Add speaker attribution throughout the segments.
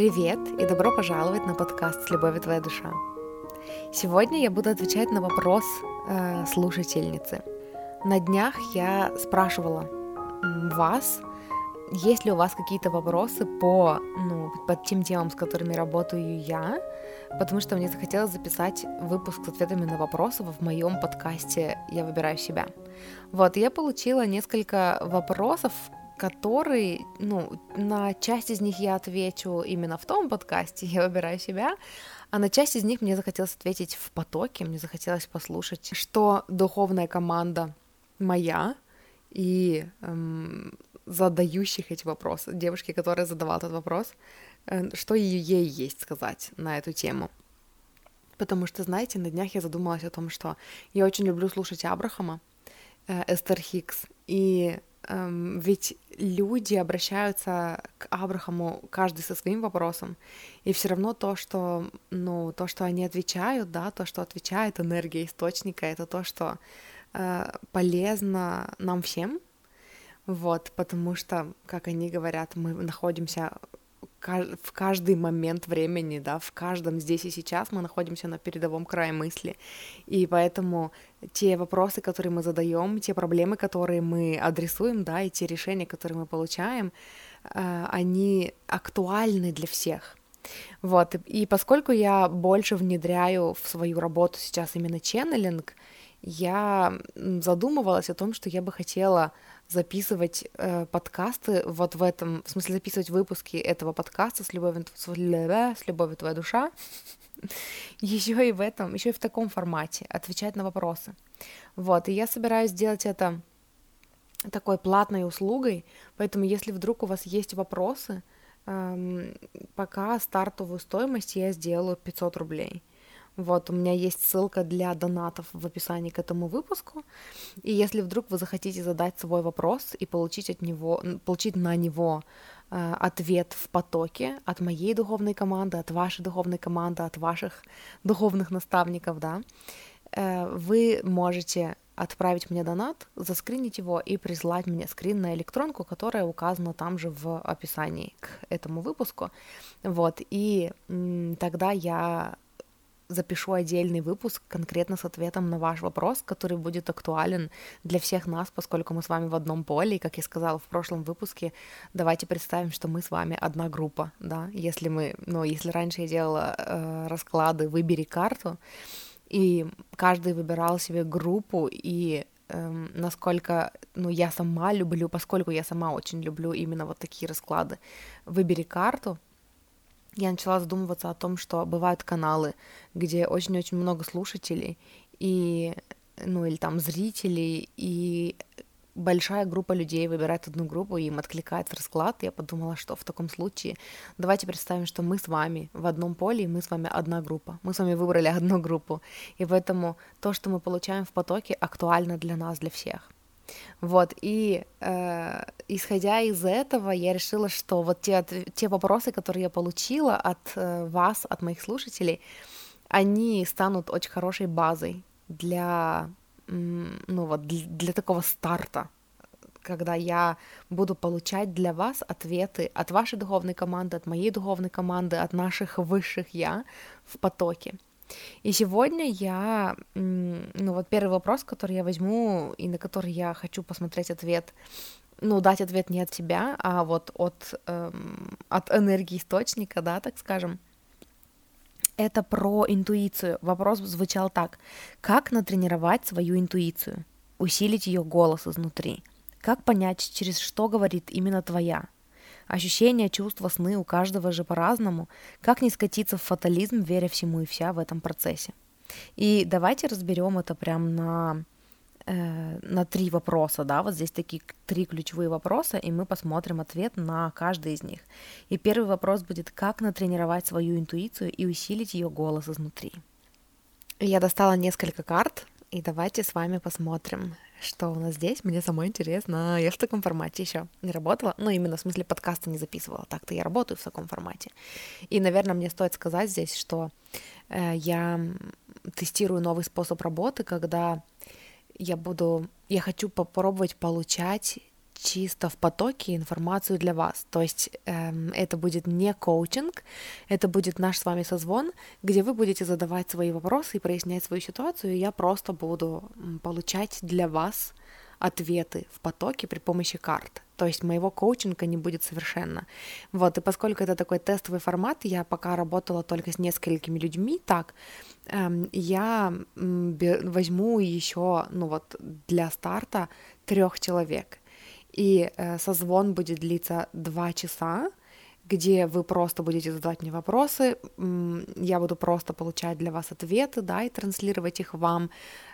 Speaker 1: Привет и добро пожаловать на подкаст «С любовью твоя душа». Сегодня я буду отвечать на вопрос э, слушательницы. На днях я спрашивала вас, есть ли у вас какие-то вопросы по, ну, по тем темам, с которыми работаю я, потому что мне захотелось записать выпуск с ответами на вопросы в моем подкасте «Я выбираю себя». Вот, я получила несколько вопросов, которые, ну, на часть из них я отвечу именно в том подкасте «Я выбираю себя», а на часть из них мне захотелось ответить в потоке, мне захотелось послушать, что духовная команда моя и эм, задающих эти вопросы, девушки, которая задавала этот вопрос, э, что ей есть сказать на эту тему. Потому что, знаете, на днях я задумалась о том, что я очень люблю слушать Абрахама, э, Эстер Хикс, и ведь люди обращаются к Абрахаму каждый со своим вопросом, и все равно то, что, ну, то, что они отвечают, да, то, что отвечает энергия источника, это то, что э, полезно нам всем, вот, потому что, как они говорят, мы находимся в каждый момент времени, да, в каждом здесь и сейчас мы находимся на передовом крае мысли. И поэтому те вопросы, которые мы задаем, те проблемы, которые мы адресуем, да, и те решения, которые мы получаем, э, они актуальны для всех. Вот, и поскольку я больше внедряю в свою работу сейчас именно ченнелинг, я задумывалась о том, что я бы хотела записывать э, подкасты вот в этом, в смысле записывать выпуски этого подкаста с любовью, с, любовью твоя душа, еще и в этом, еще и в таком формате, отвечать на вопросы. Вот, и я собираюсь сделать это такой платной услугой, поэтому если вдруг у вас есть вопросы, эм, пока стартовую стоимость я сделаю 500 рублей. Вот, у меня есть ссылка для донатов в описании к этому выпуску. И если вдруг вы захотите задать свой вопрос и получить от него, получить на него э, ответ в потоке от моей духовной команды, от вашей духовной команды, от ваших духовных наставников, да, э, вы можете отправить мне донат, заскринить его и прислать мне скрин на электронку, которая указана там же в описании к этому выпуску. Вот, и м, тогда я запишу отдельный выпуск конкретно с ответом на ваш вопрос, который будет актуален для всех нас, поскольку мы с вами в одном поле, и, как я сказала в прошлом выпуске, давайте представим, что мы с вами одна группа, да, если мы, ну, если раньше я делала э, расклады «Выбери карту», и каждый выбирал себе группу, и эм, насколько, ну, я сама люблю, поскольку я сама очень люблю именно вот такие расклады, выбери карту, я начала задумываться о том, что бывают каналы, где очень-очень много слушателей и, ну, или там зрителей, и большая группа людей выбирает одну группу, и им откликается расклад. Я подумала, что в таком случае давайте представим, что мы с вами в одном поле, и мы с вами одна группа. Мы с вами выбрали одну группу. И поэтому то, что мы получаем в потоке, актуально для нас, для всех. Вот, и э, исходя из этого, я решила, что вот те, те вопросы, которые я получила от э, вас, от моих слушателей, они станут очень хорошей базой для, ну вот, для, для такого старта, когда я буду получать для вас ответы от вашей духовной команды, от моей духовной команды, от наших высших я в потоке. И сегодня я, ну вот первый вопрос, который я возьму и на который я хочу посмотреть ответ, ну дать ответ не от себя, а вот от, эм, от энергии источника, да, так скажем. Это про интуицию. Вопрос звучал так. Как натренировать свою интуицию? Усилить ее голос изнутри? Как понять, через что говорит именно твоя? Ощущения, чувства, сны у каждого же по-разному. Как не скатиться в фатализм, веря всему и вся в этом процессе? И давайте разберем это прям на, э, на три вопроса, да, вот здесь такие три ключевые вопроса, и мы посмотрим ответ на каждый из них. И первый вопрос будет, как натренировать свою интуицию и усилить ее голос изнутри. Я достала несколько карт, и давайте с вами посмотрим, что у нас здесь. Мне самой интересно. Я в таком формате еще не работала. Ну, именно в смысле подкаста не записывала. Так-то я работаю в таком формате. И, наверное, мне стоит сказать здесь, что э, я тестирую новый способ работы, когда я буду... Я хочу попробовать получать чисто в потоке информацию для вас. То есть эм, это будет не коучинг, это будет наш с вами созвон, где вы будете задавать свои вопросы и прояснять свою ситуацию, и я просто буду получать для вас ответы в потоке при помощи карт. То есть моего коучинга не будет совершенно. Вот, и поскольку это такой тестовый формат, я пока работала только с несколькими людьми, так, эм, я возьму еще, ну вот, для старта трех человек. И э, созвон будет длиться два часа, где вы просто будете задавать мне вопросы, я буду просто получать для вас ответы, да, и транслировать их вам.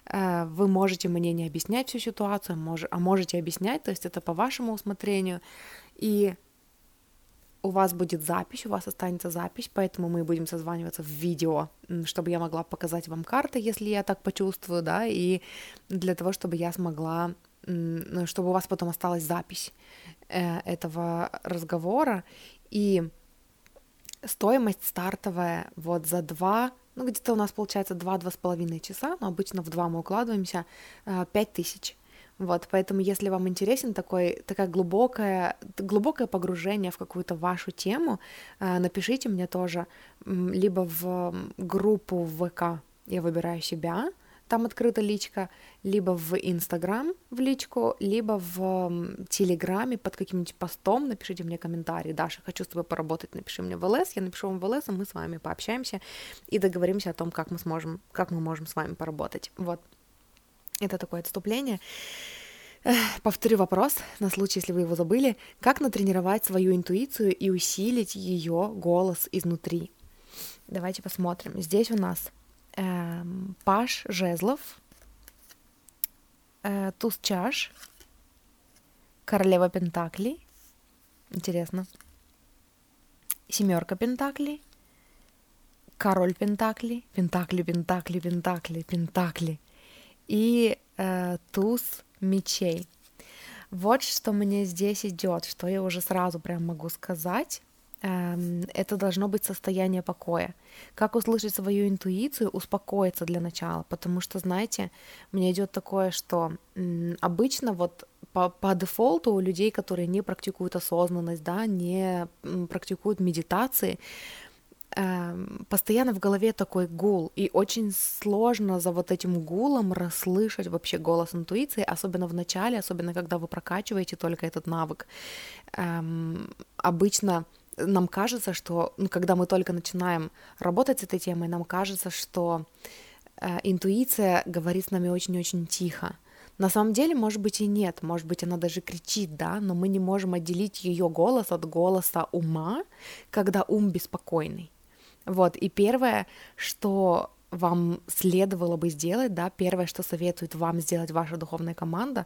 Speaker 1: Э, вы можете мне не объяснять всю ситуацию, а можете объяснять, то есть это по вашему усмотрению. И у вас будет запись, у вас останется запись, поэтому мы будем созваниваться в видео, чтобы я могла показать вам карты, если я так почувствую, да, и для того, чтобы я смогла, чтобы у вас потом осталась запись э, этого разговора, и стоимость стартовая вот за два, ну где-то у нас получается два-два с половиной часа, но обычно в два мы укладываемся, э, пять тысяч. Вот, поэтому если вам интересен такой, такая глубокое, глубокое погружение в какую-то вашу тему, э, напишите мне тоже либо в группу ВК «Я выбираю себя», там открыта личка, либо в Инстаграм в личку, либо в Телеграме под каким-нибудь постом напишите мне комментарий. Даша, хочу с тобой поработать, напиши мне в ЛС, я напишу вам в ЛС, а мы с вами пообщаемся и договоримся о том, как мы сможем, как мы можем с вами поработать. Вот. Это такое отступление. Повторю вопрос на случай, если вы его забыли. Как натренировать свою интуицию и усилить ее голос изнутри? Давайте посмотрим. Здесь у нас эм, Паш Жезлов, э, Туз Чаш, Королева Пентаклей, интересно, Семерка Пентаклей, Король Пентаклей, Пентакли, Пентакли, Пентакли, Пентакли. И э, Туз Мечей. Вот что мне здесь идет, что я уже сразу прям могу сказать. Эм, это должно быть состояние покоя. Как услышать свою интуицию, успокоиться для начала, потому что, знаете, мне идет такое, что обычно вот по, по дефолту у людей, которые не практикуют осознанность, да, не практикуют медитации, эм, постоянно в голове такой гул, и очень сложно за вот этим гулом расслышать вообще голос интуиции, особенно в начале, особенно когда вы прокачиваете только этот навык. Эм, обычно нам кажется, что ну, когда мы только начинаем работать с этой темой, нам кажется, что э, интуиция говорит с нами очень-очень тихо. На самом деле, может быть, и нет, может быть, она даже кричит, да, но мы не можем отделить ее голос от голоса ума, когда ум беспокойный. Вот, и первое, что вам следовало бы сделать, да, первое, что советует вам сделать ваша духовная команда,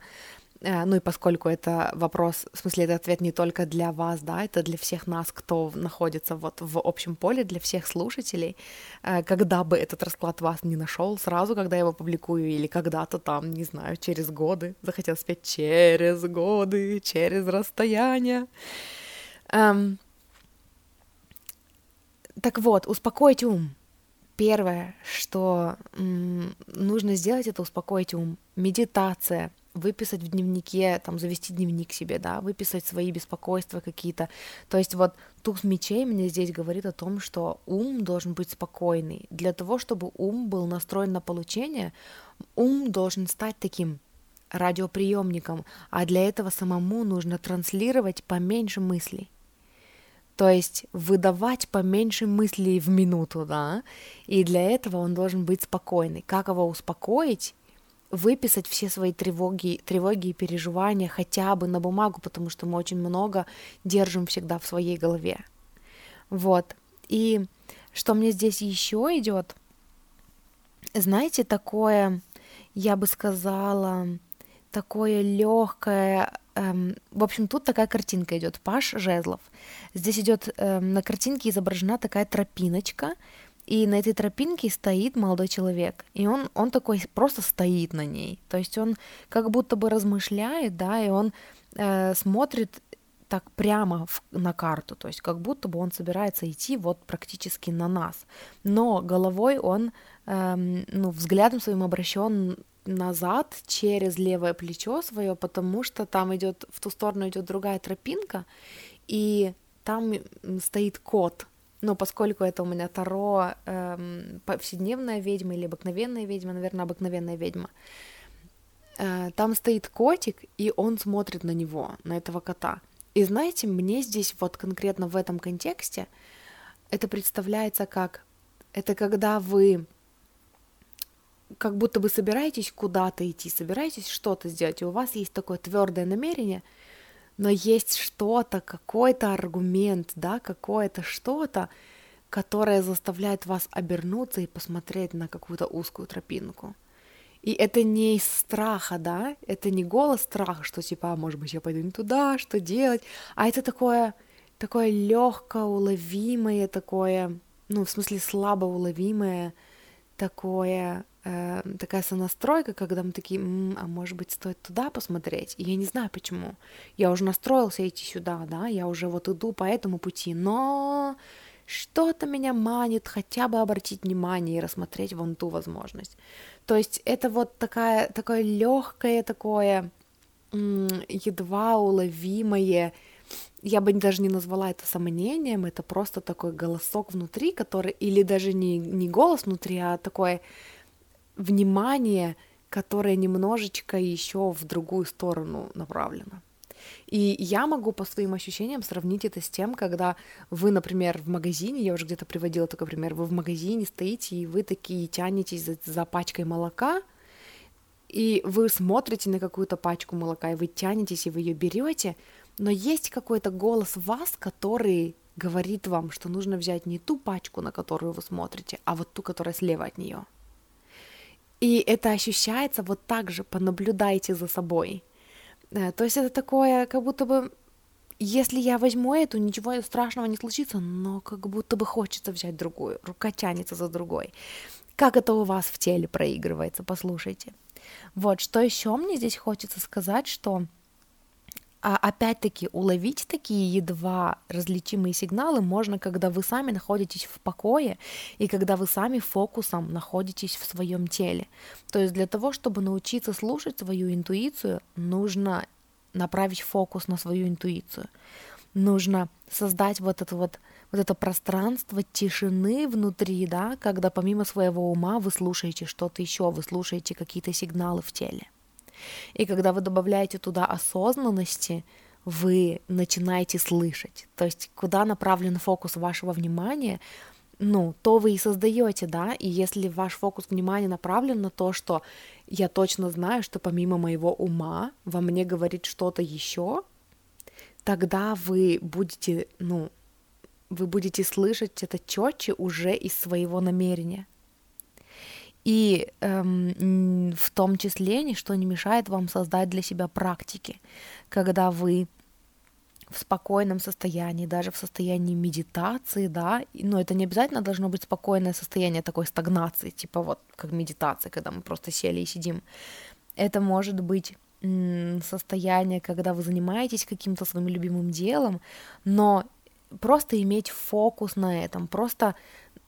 Speaker 1: ну и поскольку это вопрос, в смысле, это ответ не только для вас, да, это для всех нас, кто находится вот в общем поле, для всех слушателей, э, когда бы этот расклад вас не нашел, сразу, когда я его публикую, или когда-то там, не знаю, через годы, захотел спеть через годы, через расстояние. Эм... Так вот, успокойте ум. Первое, что м- нужно сделать, это успокоить ум. Медитация, выписать в дневнике, там, завести дневник себе, да, выписать свои беспокойства какие-то. То есть вот туз мечей мне здесь говорит о том, что ум должен быть спокойный. Для того, чтобы ум был настроен на получение, ум должен стать таким радиоприемником, а для этого самому нужно транслировать поменьше мыслей. То есть выдавать поменьше мыслей в минуту, да, и для этого он должен быть спокойный. Как его успокоить? Выписать все свои тревоги, тревоги и переживания хотя бы на бумагу, потому что мы очень много держим всегда в своей голове. Вот. И что мне здесь еще идет, знаете, такое, я бы сказала, такое легкое. Эм, в общем, тут такая картинка идет. Паш Жезлов. Здесь идет эм, на картинке изображена такая тропиночка, и на этой тропинке стоит молодой человек, и он, он такой просто стоит на ней, то есть он как будто бы размышляет, да, и он э, смотрит так прямо в, на карту, то есть как будто бы он собирается идти вот практически на нас, но головой он, эм, ну, взглядом своим обращен назад через левое плечо свое, потому что там идет в ту сторону идет другая тропинка, и там стоит кот. Но поскольку это у меня Таро эм, повседневная ведьма или обыкновенная ведьма, наверное, обыкновенная ведьма, э, там стоит котик, и он смотрит на него, на этого кота. И знаете, мне здесь вот конкретно в этом контексте это представляется как это когда вы как будто бы собираетесь куда-то идти, собираетесь что-то сделать, и у вас есть такое твердое намерение, но есть что-то, какой-то аргумент, да, какое-то что-то, которое заставляет вас обернуться и посмотреть на какую-то узкую тропинку. И это не из страха, да, это не голос страха, что типа, а, может быть, я пойду не туда, что делать, а это такое, такое легкое, уловимое, такое, ну, в смысле слабо уловимое, такое, э, такая сонастройка, когда мы такие, М, а может быть, стоит туда посмотреть? И я не знаю почему. Я уже настроился идти сюда, да, я уже вот иду по этому пути, но что-то меня манит хотя бы обратить внимание и рассмотреть вон ту возможность. То есть это вот такая, такое легкое, такое едва уловимое, я бы даже не назвала это сомнением, это просто такой голосок внутри, который, или даже не, не голос внутри, а такое внимание, которое немножечко еще в другую сторону направлено. И я могу по своим ощущениям сравнить это с тем, когда вы, например, в магазине, я уже где-то приводила такой пример, вы в магазине стоите, и вы такие тянетесь за, за пачкой молока, и вы смотрите на какую-то пачку молока, и вы тянетесь, и вы ее берете, но есть какой-то голос в вас, который говорит вам, что нужно взять не ту пачку, на которую вы смотрите, а вот ту, которая слева от нее. И это ощущается вот так же, понаблюдайте за собой. Э, то есть это такое, как будто бы, если я возьму эту, ничего страшного не случится, но как будто бы хочется взять другую, рука тянется за другой. Как это у вас в теле проигрывается, послушайте. Вот, что еще мне здесь хочется сказать, что опять-таки уловить такие едва различимые сигналы можно, когда вы сами находитесь в покое и когда вы сами фокусом находитесь в своем теле. То есть для того, чтобы научиться слушать свою интуицию, нужно направить фокус на свою интуицию. Нужно создать вот это вот, вот это пространство тишины внутри, да, когда помимо своего ума вы слушаете что-то еще, вы слушаете какие-то сигналы в теле. И когда вы добавляете туда осознанности, вы начинаете слышать. То есть куда направлен фокус вашего внимания, ну, то вы и создаете, да, и если ваш фокус внимания направлен на то, что я точно знаю, что помимо моего ума во мне говорит что-то еще, тогда вы будете, ну, вы будете слышать это четче уже из своего намерения. И эм, в том числе ничто не мешает вам создать для себя практики, когда вы в спокойном состоянии, даже в состоянии медитации, да, но это не обязательно должно быть спокойное состояние такой стагнации, типа вот как медитация, когда мы просто сели и сидим. Это может быть состояние, когда вы занимаетесь каким-то своим любимым делом, но просто иметь фокус на этом, просто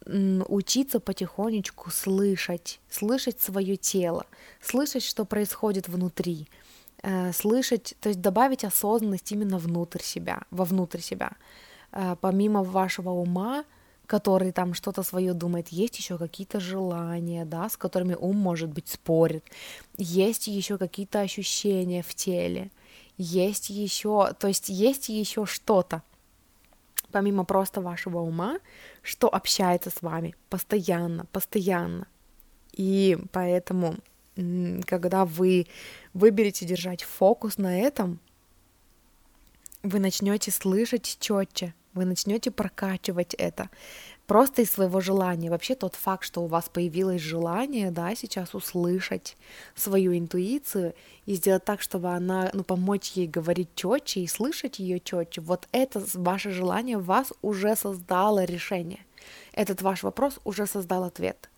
Speaker 1: учиться потихонечку слышать, слышать свое тело, слышать, что происходит внутри, э, слышать, то есть добавить осознанность именно внутрь себя, вовнутрь себя. Э, помимо вашего ума, который там что-то свое думает, есть еще какие-то желания, да, с которыми ум, может быть, спорит, есть еще какие-то ощущения в теле, есть еще, то есть есть еще что-то, помимо просто вашего ума, что общается с вами постоянно, постоянно. И поэтому, когда вы выберете держать фокус на этом, вы начнете слышать четче, вы начнете прокачивать это просто из своего желания. Вообще тот факт, что у вас появилось желание, да, сейчас услышать свою интуицию и сделать так, чтобы она, ну, помочь ей говорить четче и слышать ее четче, вот это ваше желание вас уже создало решение. Этот ваш вопрос уже создал ответ.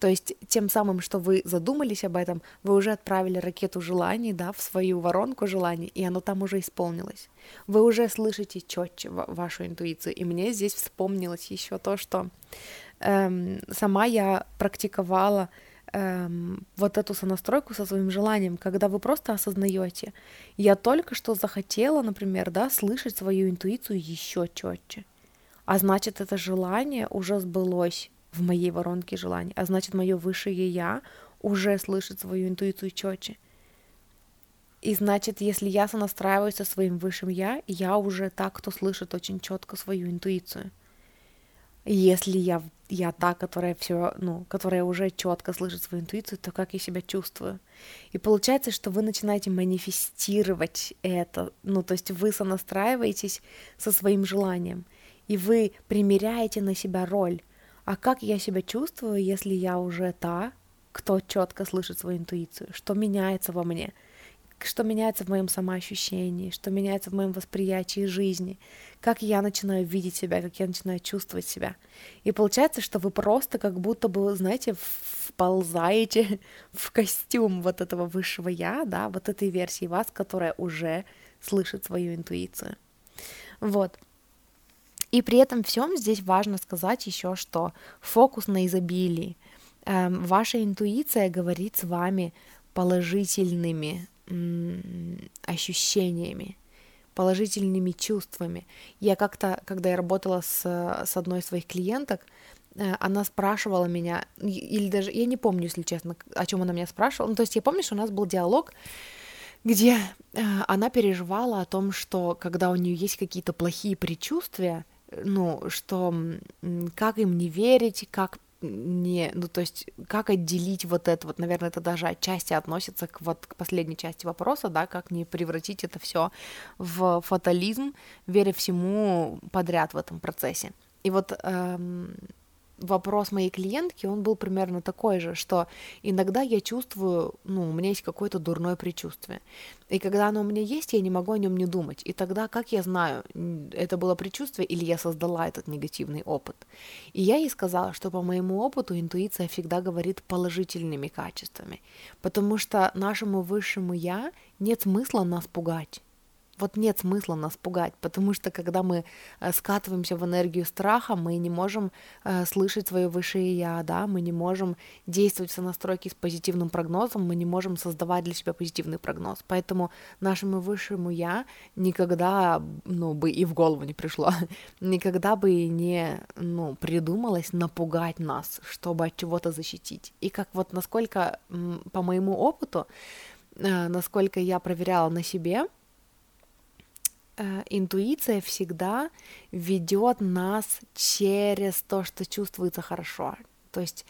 Speaker 1: То есть тем самым, что вы задумались об этом, вы уже отправили ракету желаний, да, в свою воронку желаний, и оно там уже исполнилось. Вы уже слышите четче вашу интуицию. И мне здесь вспомнилось еще то, что эм, сама я практиковала эм, вот эту сонастройку со своим желанием, когда вы просто осознаете, я только что захотела, например, да, слышать свою интуицию еще четче. А значит, это желание уже сбылось в моей воронке желаний. А значит, мое высшее я уже слышит свою интуицию четче. И значит, если я сонастраиваюсь со своим высшим я, я уже так, кто слышит очень четко свою интуицию. Если я, я та, которая все, ну, которая уже четко слышит свою интуицию, то как я себя чувствую? И получается, что вы начинаете манифестировать это, ну, то есть вы сонастраиваетесь со своим желанием, и вы примеряете на себя роль. А как я себя чувствую, если я уже та, кто четко слышит свою интуицию? Что меняется во мне? что меняется в моем самоощущении, что меняется в моем восприятии жизни, как я начинаю видеть себя, как я начинаю чувствовать себя. И получается, что вы просто как будто бы, знаете, вползаете в костюм вот этого высшего я, да, вот этой версии вас, которая уже слышит свою интуицию. Вот. И при этом всем здесь важно сказать еще, что фокус на изобилии. Эм, ваша интуиция говорит с вами положительными ощущениями, положительными чувствами. Я как-то, когда я работала с, с одной из своих клиенток, э, она спрашивала меня, или даже, я не помню, если честно, о чем она меня спрашивала. Ну, то есть я помню, что у нас был диалог, где э, она переживала о том, что когда у нее есть какие-то плохие предчувствия, ну, что как им не верить, как не, ну то есть как отделить вот это, вот, наверное, это даже отчасти относится к вот к последней части вопроса, да, как не превратить это все в фатализм, веря всему подряд в этом процессе. И вот эм, вопрос моей клиентки, он был примерно такой же, что иногда я чувствую, ну, у меня есть какое-то дурное предчувствие. И когда оно у меня есть, я не могу о нем не думать. И тогда как я знаю, это было предчувствие или я создала этот негативный опыт? И я ей сказала, что по моему опыту интуиция всегда говорит положительными качествами, потому что нашему высшему я нет смысла нас пугать вот нет смысла нас пугать, потому что когда мы э, скатываемся в энергию страха, мы не можем э, слышать свое высшее я, да, мы не можем действовать в сонастройке с позитивным прогнозом, мы не можем создавать для себя позитивный прогноз. Поэтому нашему высшему я никогда, ну, бы и в голову не пришло, никогда бы не, ну, придумалось напугать нас, чтобы от чего-то защитить. И как вот насколько, по моему опыту, э, насколько я проверяла на себе, интуиция всегда ведет нас через то, что чувствуется хорошо. То есть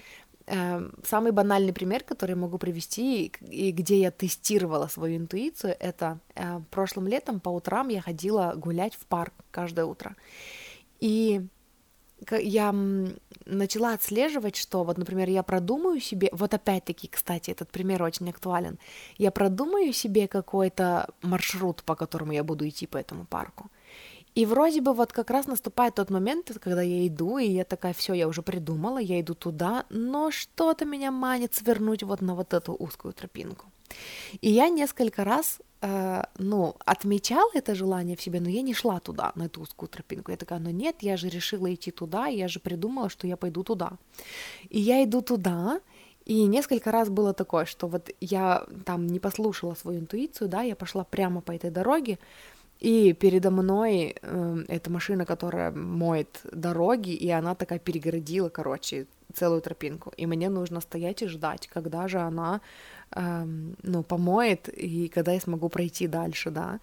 Speaker 1: э, самый банальный пример, который я могу привести, и где я тестировала свою интуицию, это э, прошлым летом по утрам я ходила гулять в парк каждое утро. И я начала отслеживать, что вот, например, я продумаю себе, вот опять-таки, кстати, этот пример очень актуален, я продумаю себе какой-то маршрут, по которому я буду идти по этому парку. И вроде бы вот как раз наступает тот момент, когда я иду, и я такая, все, я уже придумала, я иду туда, но что-то меня манит свернуть вот на вот эту узкую тропинку. И я несколько раз э, ну, отмечала это желание в себе, но я не шла туда, на эту узкую тропинку. Я такая, ну нет, я же решила идти туда, я же придумала, что я пойду туда. И я иду туда, и несколько раз было такое, что вот я там не послушала свою интуицию, да, я пошла прямо по этой дороге, и передо мной э, эта машина, которая моет дороги, и она такая перегородила, короче, целую тропинку. И мне нужно стоять и ждать, когда же она ну, помоет, и когда я смогу пройти дальше, да.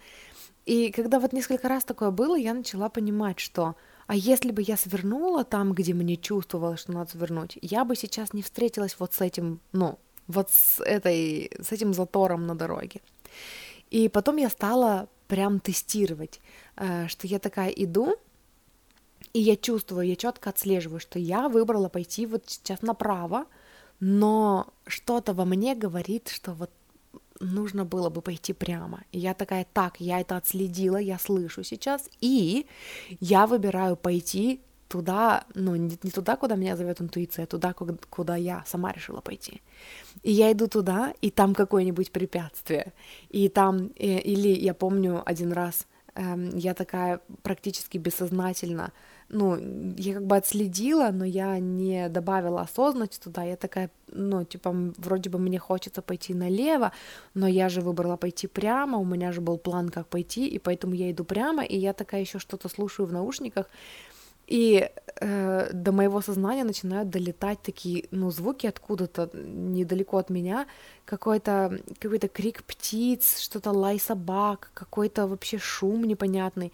Speaker 1: И когда вот несколько раз такое было, я начала понимать, что а если бы я свернула там, где мне чувствовалось, что надо свернуть, я бы сейчас не встретилась вот с этим, ну, вот с этой, с этим затором на дороге. И потом я стала прям тестировать, э, что я такая иду, и я чувствую, я четко отслеживаю, что я выбрала пойти вот сейчас направо, но что-то во мне говорит, что вот нужно было бы пойти прямо. И я такая, так, я это отследила, я слышу сейчас, и я выбираю пойти туда, ну, не, туда, куда меня зовет интуиция, а туда, куда, куда я сама решила пойти. И я иду туда, и там какое-нибудь препятствие. И там, э, или я помню один раз эм, я такая практически бессознательно, ну, я как бы отследила, но я не добавила осознанность туда, я такая, ну, типа, вроде бы мне хочется пойти налево, но я же выбрала пойти прямо, у меня же был план, как пойти, и поэтому я иду прямо, и я такая еще что-то слушаю в наушниках, и э, до моего сознания начинают долетать такие, ну, звуки откуда-то недалеко от меня, какой-то какой крик птиц, что-то лай собак, какой-то вообще шум непонятный.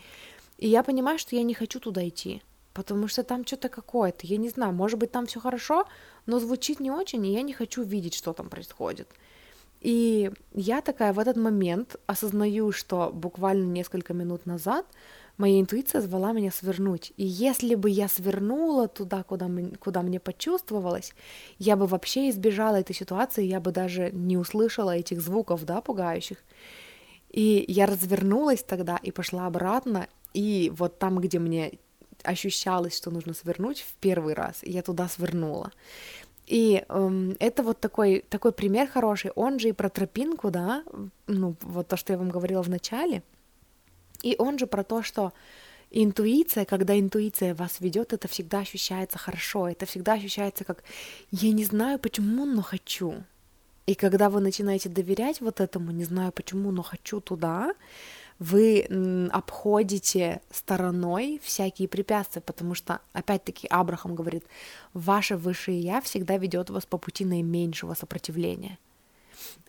Speaker 1: И я понимаю, что я не хочу туда идти, потому что там что-то какое-то, я не знаю, может быть, там все хорошо, но звучит не очень, и я не хочу видеть, что там происходит. И я такая в этот момент осознаю, что буквально несколько минут назад моя интуиция звала меня свернуть. И если бы я свернула туда, куда, куда мне почувствовалось, я бы вообще избежала этой ситуации, я бы даже не услышала этих звуков, да, пугающих. И я развернулась тогда и пошла обратно, и вот там, где мне ощущалось, что нужно свернуть в первый раз, я туда свернула. И эм, это вот такой, такой пример хороший, он же и про тропинку, да, ну, вот то, что я вам говорила в начале, и он же про то, что интуиция, когда интуиция вас ведет, это всегда ощущается хорошо, это всегда ощущается как «я не знаю почему, но хочу». И когда вы начинаете доверять вот этому, не знаю почему, но хочу туда, вы обходите стороной всякие препятствия, потому что, опять-таки, Абрахам говорит, ваше высшее я всегда ведет вас по пути наименьшего сопротивления.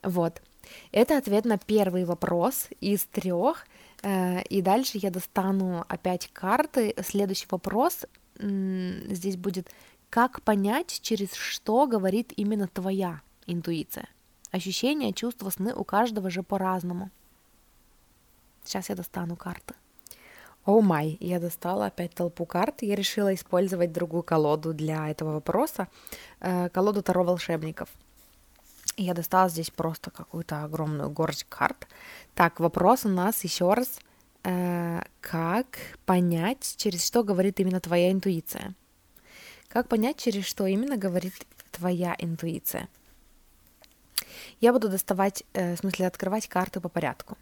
Speaker 1: Вот. Это ответ на первый вопрос из трех. Э, и дальше я достану опять карты. Следующий вопрос здесь будет, как понять, через что говорит именно твоя интуиция. Ощущения, чувства, сны у каждого же по-разному. Сейчас я достану карты. О oh май, я достала опять толпу карт. Я решила использовать другую колоду для этого вопроса. Э, колоду Таро волшебников. Я достала здесь просто какую-то огромную горсть карт. Так, вопрос у нас еще раз. Э, как понять, через что говорит именно твоя интуиция? Как понять, через что именно говорит твоя интуиция? Я буду доставать, э, в смысле, открывать карты по порядку.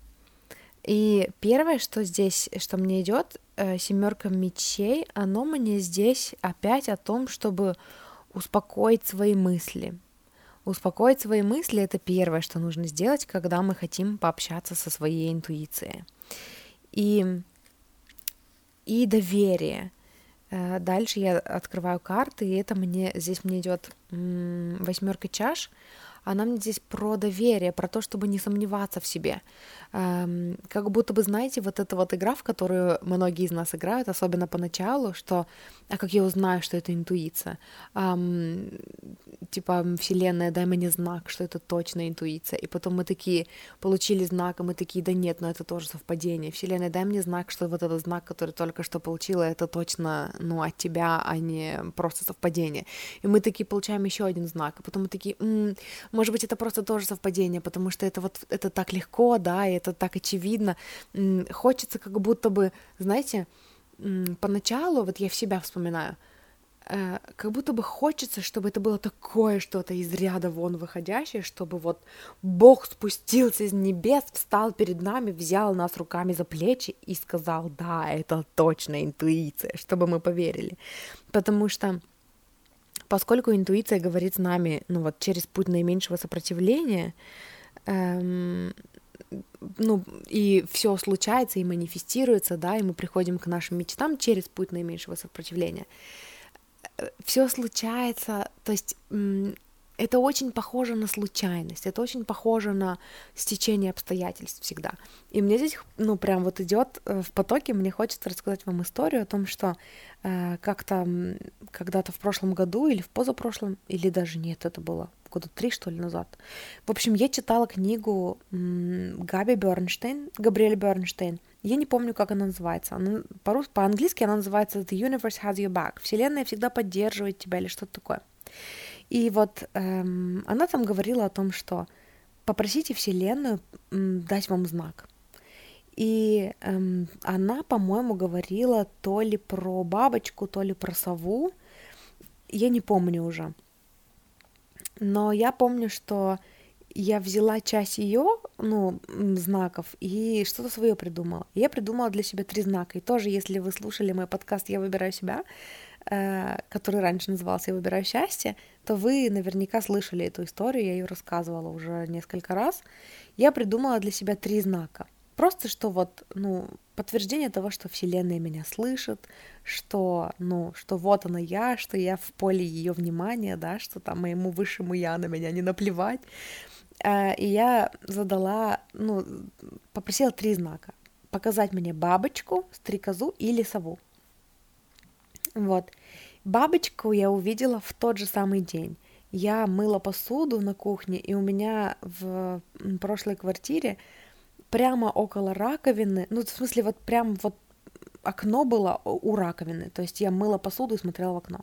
Speaker 1: И первое, что здесь, что мне идет, э, семерка мечей, оно мне здесь опять о том, чтобы успокоить свои мысли. Успокоить свои мысли это первое, что нужно сделать, когда мы хотим пообщаться со своей интуицией. И, и доверие. Э, дальше я открываю карты, и это мне здесь мне идет восьмерка чаш она мне здесь про доверие, про то, чтобы не сомневаться в себе. Эм, как будто бы, знаете, вот эта вот игра, в которую многие из нас играют, особенно поначалу, что «а как я узнаю, что это интуиция?» эм, Типа «Вселенная, дай мне знак, что это точно интуиция». И потом мы такие получили знак, и мы такие «да нет, но это тоже совпадение». «Вселенная, дай мне знак, что вот этот знак, который только что получила, это точно, ну, от тебя, а не просто совпадение». И мы такие получаем еще один знак, и потом мы такие «м-м, может быть, это просто тоже совпадение, потому что это вот это так легко, да, и это так очевидно. Хочется как будто бы, знаете, поначалу, вот я в себя вспоминаю, э, как будто бы хочется, чтобы это было такое что-то из ряда вон выходящее, чтобы вот Бог спустился из небес, встал перед нами, взял нас руками за плечи и сказал, да, это точно интуиция, чтобы мы поверили. Потому что поскольку интуиция говорит с нами, ну вот, через путь наименьшего сопротивления, эм, ну, и все случается и манифестируется, да, и мы приходим к нашим мечтам через путь наименьшего сопротивления. Э, все случается, то есть это очень похоже на случайность, это очень похоже на стечение обстоятельств всегда. И мне здесь, ну, прям вот идет э, в потоке, мне хочется рассказать вам историю о том, что э, как-то когда-то в прошлом году или в позапрошлом, или даже нет, это было года три, что ли, назад. В общем, я читала книгу Габи Бернштейн, Габриэль Бернштейн. Я не помню, как она называется. Она, по-английски она называется The Universe Has Your Back. Вселенная всегда поддерживает тебя или что-то такое. И вот эм, она там говорила о том, что попросите Вселенную дать вам знак. И эм, она, по-моему, говорила то ли про бабочку, то ли про сову. Я не помню уже. Но я помню, что я взяла часть ее, ну, знаков и что-то свое придумала. Я придумала для себя три знака. И тоже, если вы слушали мой подкаст «Я выбираю себя», который раньше назывался «Я выбираю счастье», то вы наверняка слышали эту историю, я ее рассказывала уже несколько раз. Я придумала для себя три знака. Просто что вот, ну, подтверждение того, что Вселенная меня слышит, что, ну, что вот она я, что я в поле ее внимания, да, что там моему высшему я на меня не наплевать. А, и я задала, ну, попросила три знака. Показать мне бабочку, стрекозу или сову. Вот. Бабочку я увидела в тот же самый день. Я мыла посуду на кухне, и у меня в прошлой квартире прямо около раковины, ну, в смысле, вот прям вот окно было у раковины, то есть я мыла посуду и смотрела в окно.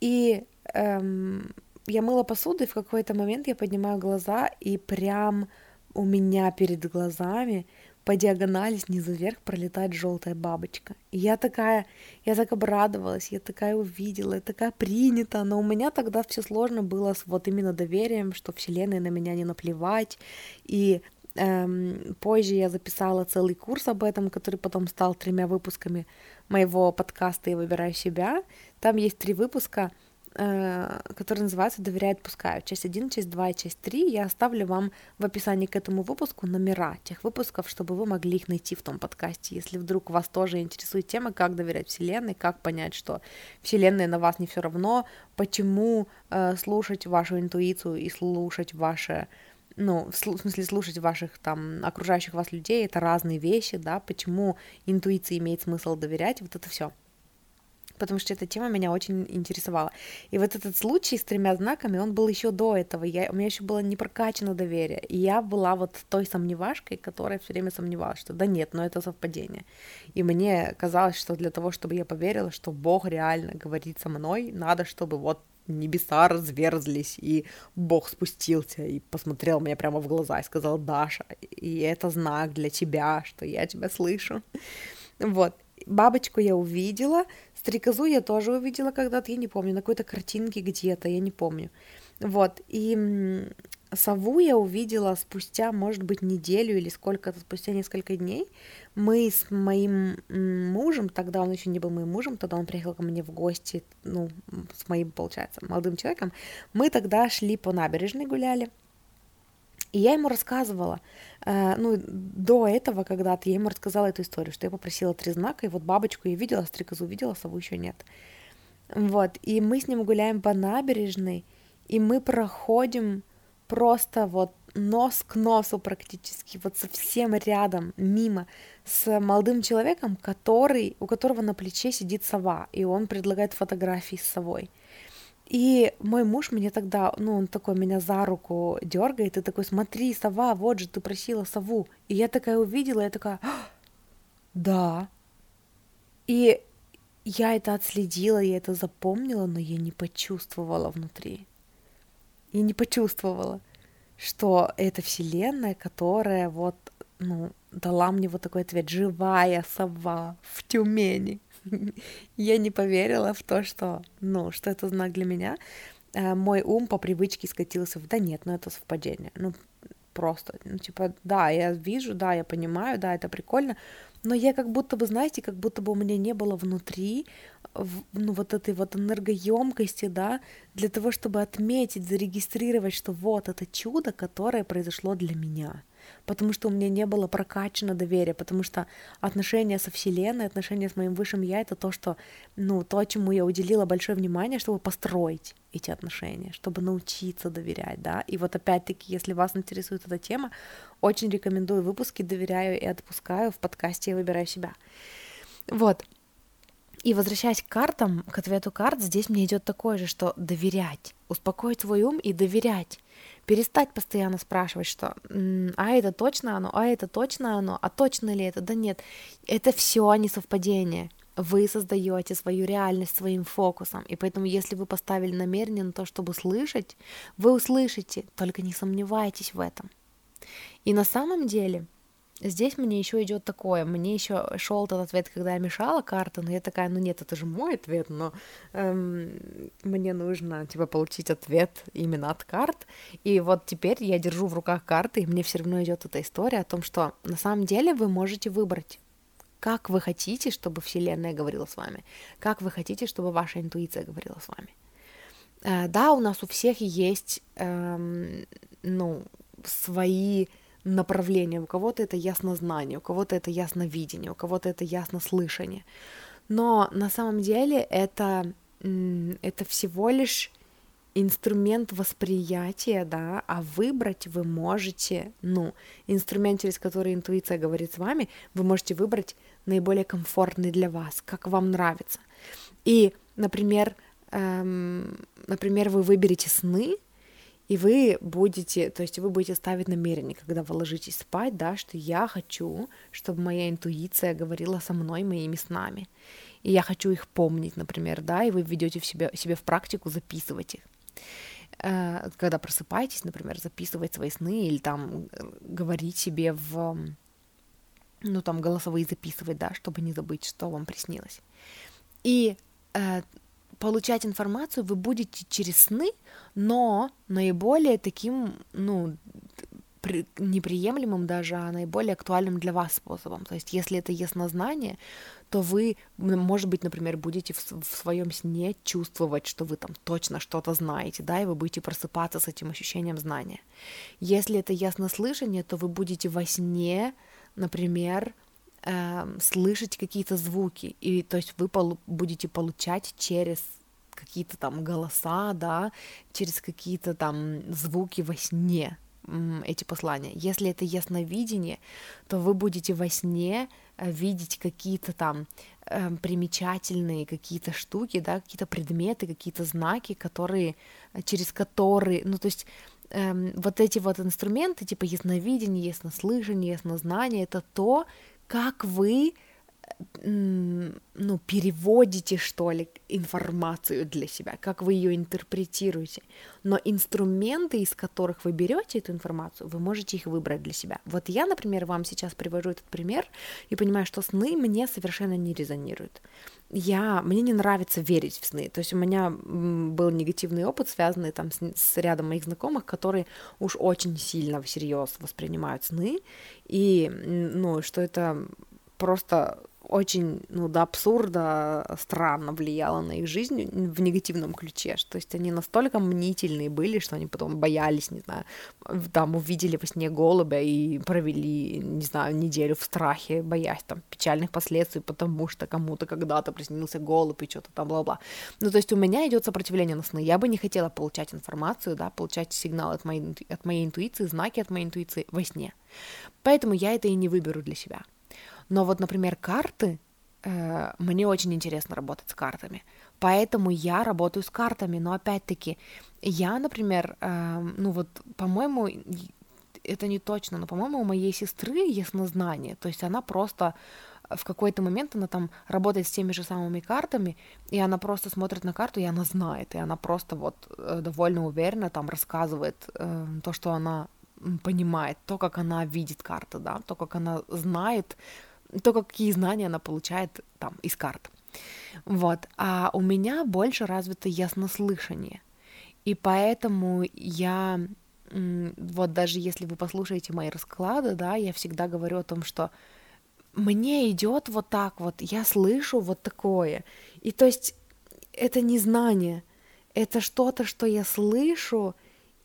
Speaker 1: И эм, я мыла посуду, и в какой-то момент я поднимаю глаза, и прям у меня перед глазами по диагонали снизу вверх пролетает желтая бабочка. И я такая, я так обрадовалась, я такая увидела, я такая принята, но у меня тогда все сложно было с вот именно доверием, что Вселенная на меня не наплевать, и Эм, позже я записала целый курс об этом, который потом стал тремя выпусками моего подкаста «Я выбираю себя». Там есть три выпуска, э, которые называются «Доверяю, отпускаю». Часть 1, часть 2 и часть 3. Я оставлю вам в описании к этому выпуску номера тех выпусков, чтобы вы могли их найти в том подкасте. Если вдруг вас тоже интересует тема, как доверять Вселенной, как понять, что Вселенная на вас не все равно, почему э, слушать вашу интуицию и слушать ваше ну, в смысле слушать ваших там окружающих вас людей, это разные вещи, да, почему интуиции имеет смысл доверять, вот это все. Потому что эта тема меня очень интересовала. И вот этот случай с тремя знаками, он был еще до этого. Я, у меня еще было не прокачано доверие. И я была вот той сомневашкой, которая все время сомневалась, что да нет, но это совпадение. И мне казалось, что для того, чтобы я поверила, что Бог реально говорит со мной, надо, чтобы вот небеса разверзлись, и Бог спустился и посмотрел мне прямо в глаза и сказал, Даша, и это знак для тебя, что я тебя слышу. Вот. Бабочку я увидела, стрекозу я тоже увидела когда-то, я не помню, на какой-то картинке где-то, я не помню. Вот, и сову я увидела спустя, может быть, неделю или сколько-то, спустя несколько дней. Мы с моим мужем, тогда он еще не был моим мужем, тогда он приехал ко мне в гости, ну, с моим, получается, молодым человеком. Мы тогда шли по набережной, гуляли. И я ему рассказывала, э, ну, до этого когда-то я ему рассказала эту историю, что я попросила три знака, и вот бабочку я видела, стрекозу видела, сову еще нет. Вот, и мы с ним гуляем по набережной, и мы проходим просто вот нос к носу практически, вот совсем рядом, мимо, с молодым человеком, который, у которого на плече сидит сова, и он предлагает фотографии с совой. И мой муж мне тогда, ну, он такой меня за руку дергает и такой, смотри, сова, вот же ты просила сову. И я такая увидела, я такая, «А, да. И я это отследила, я это запомнила, но я не почувствовала внутри и не почувствовала, что это вселенная, которая вот, ну, дала мне вот такой ответ, живая сова в Тюмени. Я не поверила в то, что, ну, что это знак для меня. Э, мой ум по привычке скатился в, да нет, ну это совпадение. Ну, просто, ну, типа, да, я вижу, да, я понимаю, да, это прикольно, но я как будто бы, знаете, как будто бы у меня не было внутри ну, вот этой вот энергоемкости, да, для того, чтобы отметить, зарегистрировать, что вот это чудо, которое произошло для меня потому что у меня не было прокачано доверия, потому что отношения со Вселенной, отношения с моим высшим Я — это то, что, ну, то, чему я уделила большое внимание, чтобы построить эти отношения, чтобы научиться доверять, да, и вот опять-таки, если вас интересует эта тема, очень рекомендую выпуски «Доверяю и отпускаю» в подкасте «Я выбираю себя». Вот, и возвращаясь к картам, к ответу карт, здесь мне идет такое же, что доверять, успокоить свой ум и доверять перестать постоянно спрашивать, что а это точно оно, а это точно оно, а точно ли это, да нет, это все не совпадение. Вы создаете свою реальность своим фокусом, и поэтому, если вы поставили намерение на то, чтобы слышать, вы услышите, только не сомневайтесь в этом. И на самом деле, здесь мне еще идет такое, мне еще шел тот ответ, когда я мешала карты, но я такая, ну нет, это же мой ответ, но эм, мне нужно типа получить ответ именно от карт, и вот теперь я держу в руках карты, и мне все равно идет эта история о том, что на самом деле вы можете выбрать как вы хотите, чтобы Вселенная говорила с вами, как вы хотите, чтобы ваша интуиция говорила с вами. Э, да, у нас у всех есть, эм, ну, свои направления. У кого-то это яснознание, у кого-то это ясновидение, у кого-то это яснослышание. Но на самом деле это, это всего лишь инструмент восприятия, да, а выбрать вы можете, ну, инструмент, через который интуиция говорит с вами, вы можете выбрать наиболее комфортный для вас, как вам нравится. И, например, эм, например, вы выберете сны, и вы будете, то есть вы будете ставить намерение, когда вы ложитесь спать, да, что я хочу, чтобы моя интуиция говорила со мной моими снами. И я хочу их помнить, например, да, и вы введете в себе, себе в практику записывать их. Э, когда просыпаетесь, например, записывать свои сны или там э, говорить себе в, ну там голосовые записывать, да, чтобы не забыть, что вам приснилось. И э, получать информацию вы будете через сны, но наиболее таким, ну, неприемлемым даже, а наиболее актуальным для вас способом. То есть, если это яснознание, то вы, может быть, например, будете в, в своем сне чувствовать, что вы там точно что-то знаете, да, и вы будете просыпаться с этим ощущением знания. Если это яснослышание, то вы будете во сне, например, э, слышать какие-то звуки, и то есть вы полу- будете получать через какие-то там голоса, да, через какие-то там звуки во сне эти послания. Если это ясновидение, то вы будете во сне э, видеть какие-то там э, примечательные какие-то штуки, да, какие-то предметы, какие-то знаки, которые, э, через которые, ну, то есть э, вот эти вот инструменты, типа ясновидение, яснослышание, яснознание, это то, как вы ну, переводите, что ли, информацию для себя, как вы ее интерпретируете. Но инструменты, из которых вы берете эту информацию, вы можете их выбрать для себя. Вот я, например, вам сейчас привожу этот пример и понимаю, что сны мне совершенно не резонируют. Я, мне не нравится верить в сны. То есть у меня был негативный опыт, связанный там с, с рядом моих знакомых, которые уж очень сильно всерьез воспринимают сны, и, ну, что это просто очень, ну, до абсурда странно влияло на их жизнь в негативном ключе. То есть они настолько мнительные были, что они потом боялись, не знаю, там увидели во сне голубя и провели, не знаю, неделю в страхе, боясь там печальных последствий, потому что кому-то когда-то приснился голубь и что-то там бла-бла. Ну, то есть у меня идет сопротивление на сны. Я бы не хотела получать информацию, да, получать сигнал от моей, от моей интуиции, знаки от моей интуиции во сне. Поэтому я это и не выберу для себя. Но вот, например, карты, э, мне очень интересно работать с картами, поэтому я работаю с картами, но опять-таки я, например, э, ну вот, по-моему, это не точно, но, по-моему, у моей сестры яснознание, то есть она просто в какой-то момент она там работает с теми же самыми картами, и она просто смотрит на карту, и она знает, и она просто вот э, довольно уверенно там рассказывает э, то, что она понимает, то, как она видит карты, да, то, как она знает, то, какие знания она получает там из карт. Вот. А у меня больше развито яснослышание. И поэтому я, вот даже если вы послушаете мои расклады, да, я всегда говорю о том, что мне идет вот так вот, я слышу вот такое. И то есть это не знание, это что-то, что я слышу,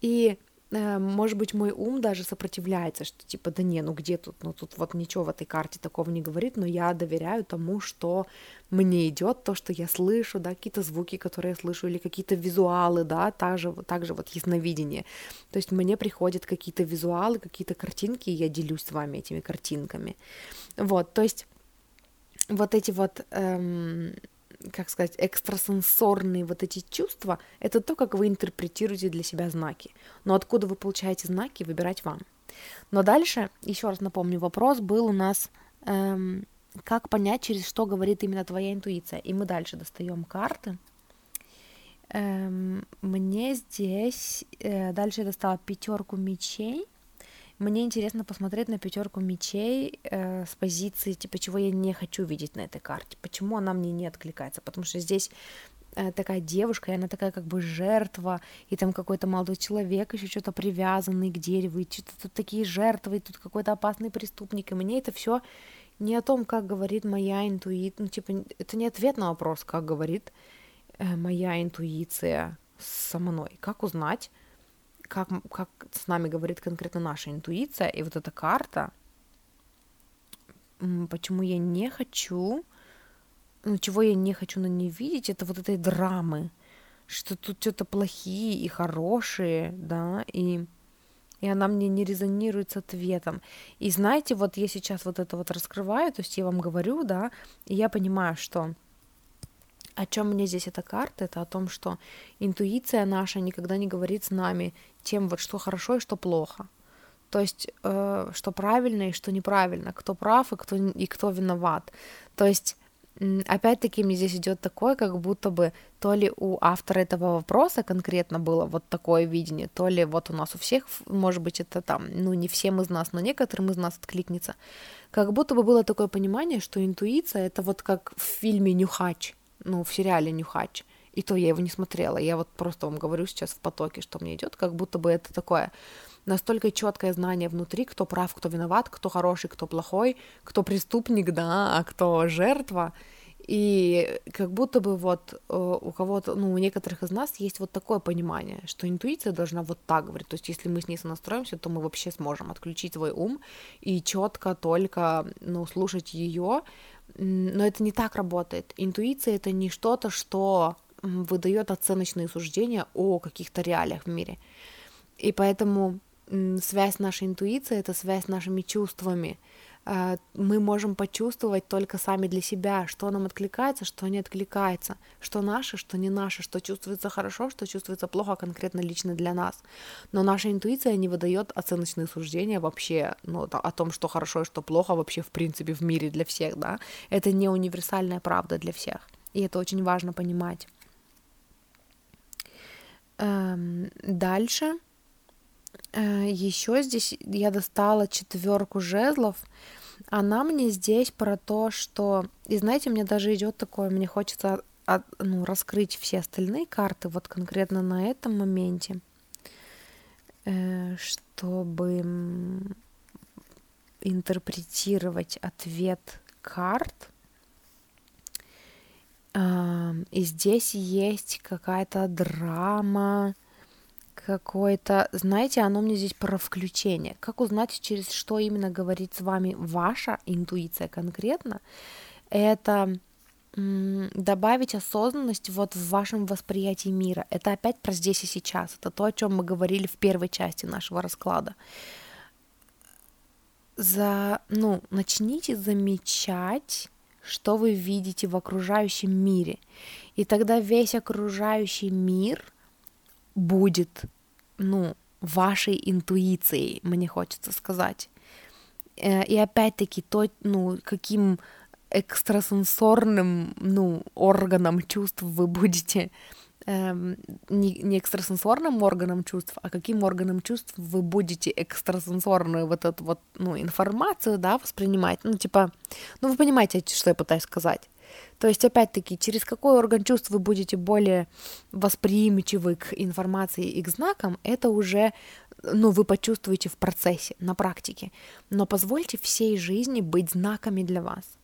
Speaker 1: и может быть, мой ум даже сопротивляется, что типа, да не, ну где тут, ну тут вот ничего в этой карте такого не говорит, но я доверяю тому, что мне идет, то, что я слышу, да, какие-то звуки, которые я слышу, или какие-то визуалы, да, также, также вот ясновидение. То есть мне приходят какие-то визуалы, какие-то картинки, и я делюсь с вами этими картинками. Вот, то есть вот эти вот эм, как сказать, экстрасенсорные вот эти чувства, это то, как вы интерпретируете для себя знаки. Но откуда вы получаете знаки, выбирать вам. Но дальше, еще раз напомню, вопрос был у нас, эм, как понять, через что говорит именно твоя интуиция. И мы дальше достаем карты. Эм, мне здесь, э, дальше я достала пятерку мечей, мне интересно посмотреть на пятерку мечей э, с позиции, типа, чего я не хочу видеть на этой карте, почему она мне не откликается, потому что здесь э, такая девушка, и она такая как бы жертва, и там какой-то молодой человек еще что-то привязанный к дереву, и что-то тут такие жертвы, и тут какой-то опасный преступник, и мне это все не о том, как говорит моя интуиция, ну, типа, это не ответ на вопрос, как говорит э, моя интуиция со мной, как узнать, как, как с нами говорит конкретно наша интуиция, и вот эта карта, почему я не хочу, ну, чего я не хочу на ней видеть, это вот этой драмы, что тут что-то плохие и хорошие, да, и, и она мне не резонирует с ответом. И знаете, вот я сейчас вот это вот раскрываю, то есть я вам говорю, да, и я понимаю, что о чем мне здесь эта карта, это о том, что интуиция наша никогда не говорит с нами тем, вот что хорошо и что плохо. То есть, э, что правильно и что неправильно, кто прав и кто, и кто виноват. То есть, опять-таки, мне здесь идет такое, как будто бы то ли у автора этого вопроса конкретно было вот такое видение, то ли вот у нас у всех, может быть, это там, ну, не всем из нас, но некоторым из нас откликнется. Как будто бы было такое понимание, что интуиция — это вот как в фильме «Нюхач», ну, в сериале «Нюхач». И то я его не смотрела. Я вот просто вам говорю сейчас в потоке, что мне идет, как будто бы это такое настолько четкое знание внутри, кто прав, кто виноват, кто хороший, кто плохой, кто преступник, да, а кто жертва. И как будто бы вот э, у кого-то, ну, у некоторых из нас есть вот такое понимание, что интуиция должна вот так говорить. То есть, если мы с ней сонастроимся, то мы вообще сможем отключить свой ум и четко только, ну, слушать ее. Но это не так работает. Интуиция это не что-то, что выдает оценочные суждения о каких-то реалиях в мире. И поэтому связь нашей интуиции — это связь с нашими чувствами. А, мы можем почувствовать только сами для себя, что нам откликается, что не откликается, что наше, что не наше, что чувствуется хорошо, что чувствуется плохо конкретно лично для нас. Но наша интуиция не выдает оценочные суждения вообще ну, о том, что хорошо и что плохо вообще в принципе в мире для всех, да. Это не универсальная правда для всех. И это очень важно понимать. Эм, дальше э, еще здесь я достала четверку жезлов. Она мне здесь про то, что... И знаете, мне даже идет такое, мне хочется от, ну, раскрыть все остальные карты, вот конкретно на этом моменте, э, чтобы интерпретировать ответ карт. И здесь есть какая-то драма, какое-то, знаете, оно мне здесь про включение. Как узнать, через что именно говорит с вами ваша интуиция конкретно? Это добавить осознанность вот в вашем восприятии мира. Это опять про здесь и сейчас. Это то, о чем мы говорили в первой части нашего расклада. За, ну, начните замечать что вы видите в окружающем мире. И тогда весь окружающий мир будет, ну, вашей интуицией, мне хочется сказать. Э, и опять-таки, то, ну, каким экстрасенсорным, ну, органом чувств вы будете эм, не, не экстрасенсорным органом чувств, а каким органом чувств вы будете экстрасенсорную вот эту вот, ну, информацию, да, воспринимать, ну, типа, ну, вы понимаете, что я пытаюсь сказать. То есть, опять-таки, через какой орган чувств вы будете более восприимчивы к информации и к знакам, это уже, ну, вы почувствуете в процессе, на практике. Но позвольте всей жизни быть знаками для вас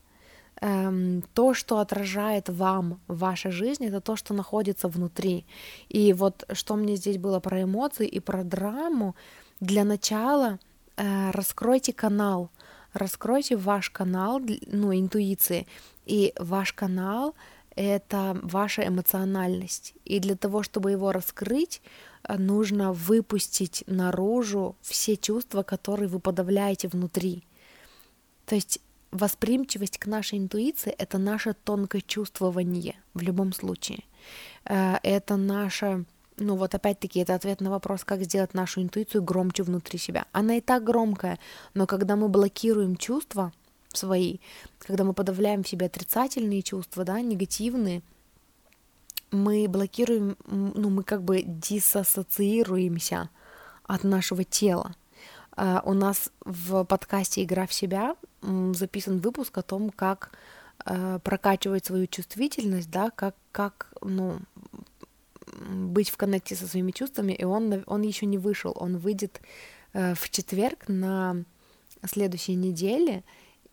Speaker 1: эм, то, что отражает вам ваша жизнь, это то, что находится внутри. И вот что мне здесь было про эмоции и про драму, для начала э, раскройте канал, раскройте ваш канал, ну, интуиции, и ваш канал — это ваша эмоциональность. И для того, чтобы его раскрыть, э, нужно выпустить наружу все чувства, которые вы подавляете внутри. То есть восприимчивость к нашей интуиции — это наше тонкое чувствование в любом случае. Э, это наше, ну вот опять-таки, это ответ на вопрос, как сделать нашу интуицию громче внутри себя. Она и так громкая, но когда мы блокируем чувства свои, когда мы подавляем в себе отрицательные чувства, да, негативные, мы блокируем, ну мы как бы диссоциируемся от нашего тела. э, у нас в подкасте «Игра в себя» записан выпуск о том, как э, прокачивать свою чувствительность, да, как, как, ну, быть в коннекте со своими чувствами, и он, он еще не вышел, он выйдет э, в четверг на следующей неделе,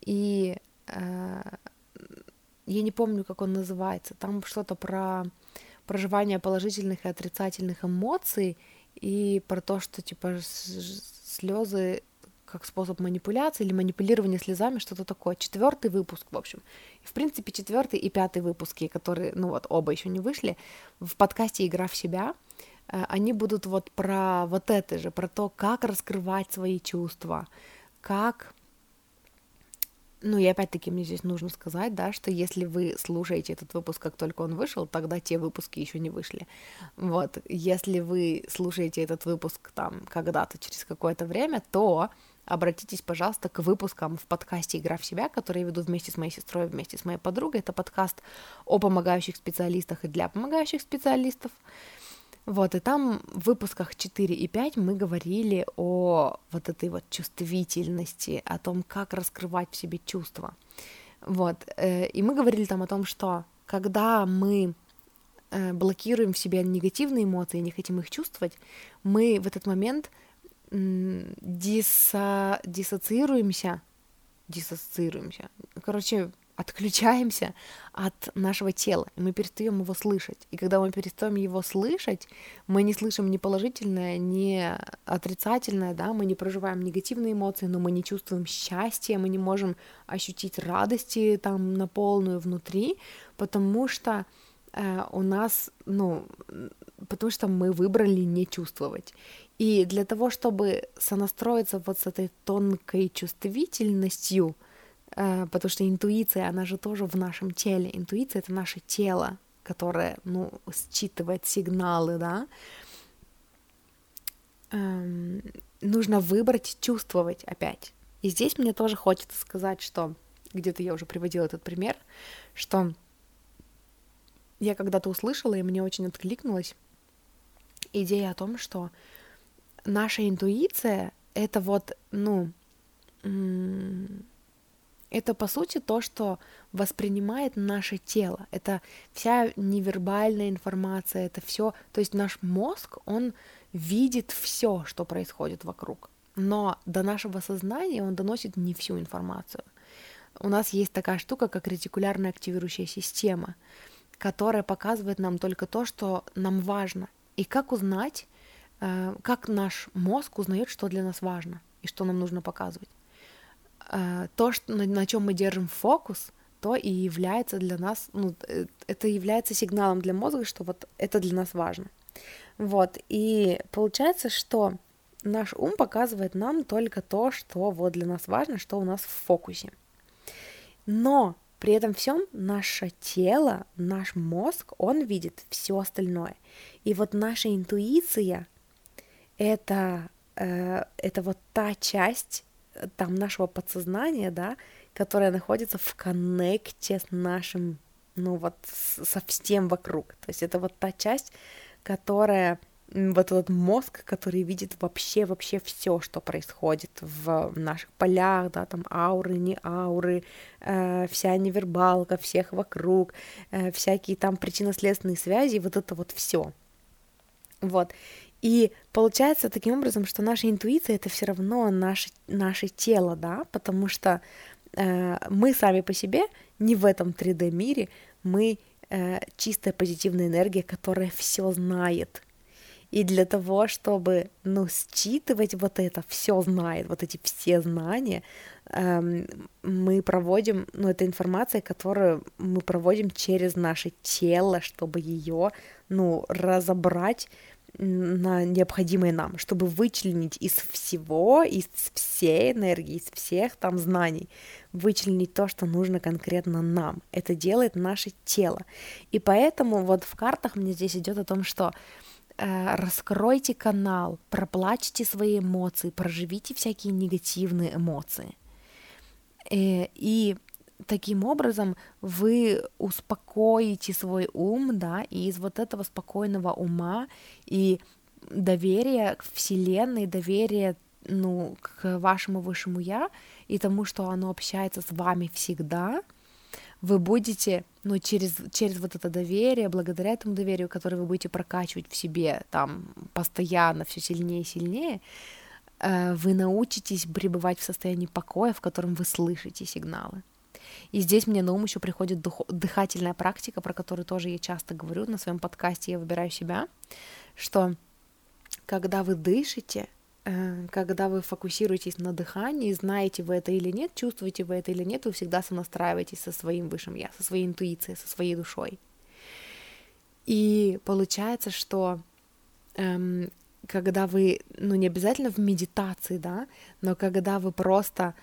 Speaker 1: и э, я не помню, как он называется, там что-то про проживание положительных и отрицательных эмоций, и про то, что типа слезы как способ манипуляции или манипулирования слезами, что-то такое. Четвертый выпуск, в общем. В принципе, четвертый и пятый выпуски, которые, ну вот, оба еще не вышли, в подкасте «Игра в себя», э, они будут вот про вот это же, про то, как раскрывать свои чувства, как ну и опять-таки мне здесь нужно сказать, да, что если вы слушаете этот выпуск, как только он вышел, тогда те выпуски еще не вышли. Вот, если вы слушаете этот выпуск там когда-то через какое-то время, то обратитесь, пожалуйста, к выпускам в подкасте «Игра в себя», который я веду вместе с моей сестрой, вместе с моей подругой. Это подкаст о помогающих специалистах и для помогающих специалистов. Вот, и там в выпусках 4 и 5 мы говорили о вот этой вот чувствительности, о том, как раскрывать в себе чувства. Вот, э, и мы говорили там о том, что когда мы э, блокируем в себе негативные эмоции, не хотим их чувствовать, мы в этот момент диссо... диссоциируемся, диссоциируемся, короче, отключаемся от нашего тела, и мы перестаем его слышать. И когда мы перестаем его слышать, мы не слышим ни положительное, ни отрицательное, да, мы не проживаем негативные эмоции, но мы не чувствуем счастья, мы не можем ощутить радости там на полную внутри, потому что э, у нас, ну, потому что мы выбрали не чувствовать. И для того, чтобы сонастроиться вот с этой тонкой чувствительностью, потому что интуиция, она же тоже в нашем теле. Интуиция — это наше тело, которое, ну, считывает сигналы, да. Эм, нужно выбрать, чувствовать опять. И здесь мне тоже хочется сказать, что где-то я уже приводила этот пример, что я когда-то услышала, и мне очень откликнулась идея о том, что наша интуиция — это вот, ну, это по сути то, что воспринимает наше тело. Это вся невербальная информация, это все, то есть наш мозг, он видит все, что происходит вокруг. Но до нашего сознания он доносит не всю информацию. У нас есть такая штука, как ретикулярная активирующая система, которая показывает нам только то, что нам важно. И как узнать, э, как наш мозг узнает, что для нас важно и что нам нужно показывать. Э, то, что, на, на чем мы держим фокус, то и является для нас, ну, э, это является сигналом для мозга, что вот это для нас важно. Вот, и получается, что наш ум показывает нам только то, что вот для нас важно, что у нас в фокусе. Но при этом всем наше тело, наш мозг, он видит все остальное. И вот наша интуиция это, э, это вот та часть там нашего подсознания, да, которое находится в коннекте с нашим, ну вот, со всем вокруг. То есть это вот та часть, которая вот этот мозг, который видит вообще, вообще все, что происходит в наших полях, да, там ауры, не ауры, э, вся невербалка, всех вокруг, э, всякие там причинно-следственные связи, вот это вот все. Вот. И получается таким образом, что наша интуиция это все равно наше, наше тело, да, потому что э, мы сами по себе не в этом 3D мире, мы э, чистая позитивная энергия, которая все знает. И для того, чтобы, ну, считывать вот это, все знает, вот эти все знания, э, мы проводим, ну, это информация, которую мы проводим через наше тело, чтобы ее, ну, разобрать на необходимые нам, чтобы вычленить из всего, из всей энергии, из всех там знаний, вычленить то, что нужно конкретно нам. Это делает наше тело. И поэтому вот в картах мне здесь идет о том, что э, раскройте канал, проплачьте свои эмоции, проживите всякие негативные эмоции. Э, и таким образом вы успокоите свой ум, да, и из вот этого спокойного ума и доверия к Вселенной, доверия ну, к вашему высшему я и тому, что оно общается с вами всегда, вы будете, ну, через, через вот это доверие, благодаря этому доверию, которое вы будете прокачивать в себе там постоянно, все сильнее и сильнее, э, вы научитесь пребывать в состоянии покоя, в котором вы слышите сигналы. И здесь мне на ум еще приходит дыхательная практика, про которую тоже я часто говорю на своем подкасте «Я выбираю себя», что когда вы дышите, э, когда вы фокусируетесь на дыхании, знаете вы это или нет, чувствуете вы это или нет, вы всегда сонастраиваетесь со своим высшим я, со своей интуицией, со своей душой. И получается, что эм, когда вы, ну не обязательно в медитации, да, но когда вы просто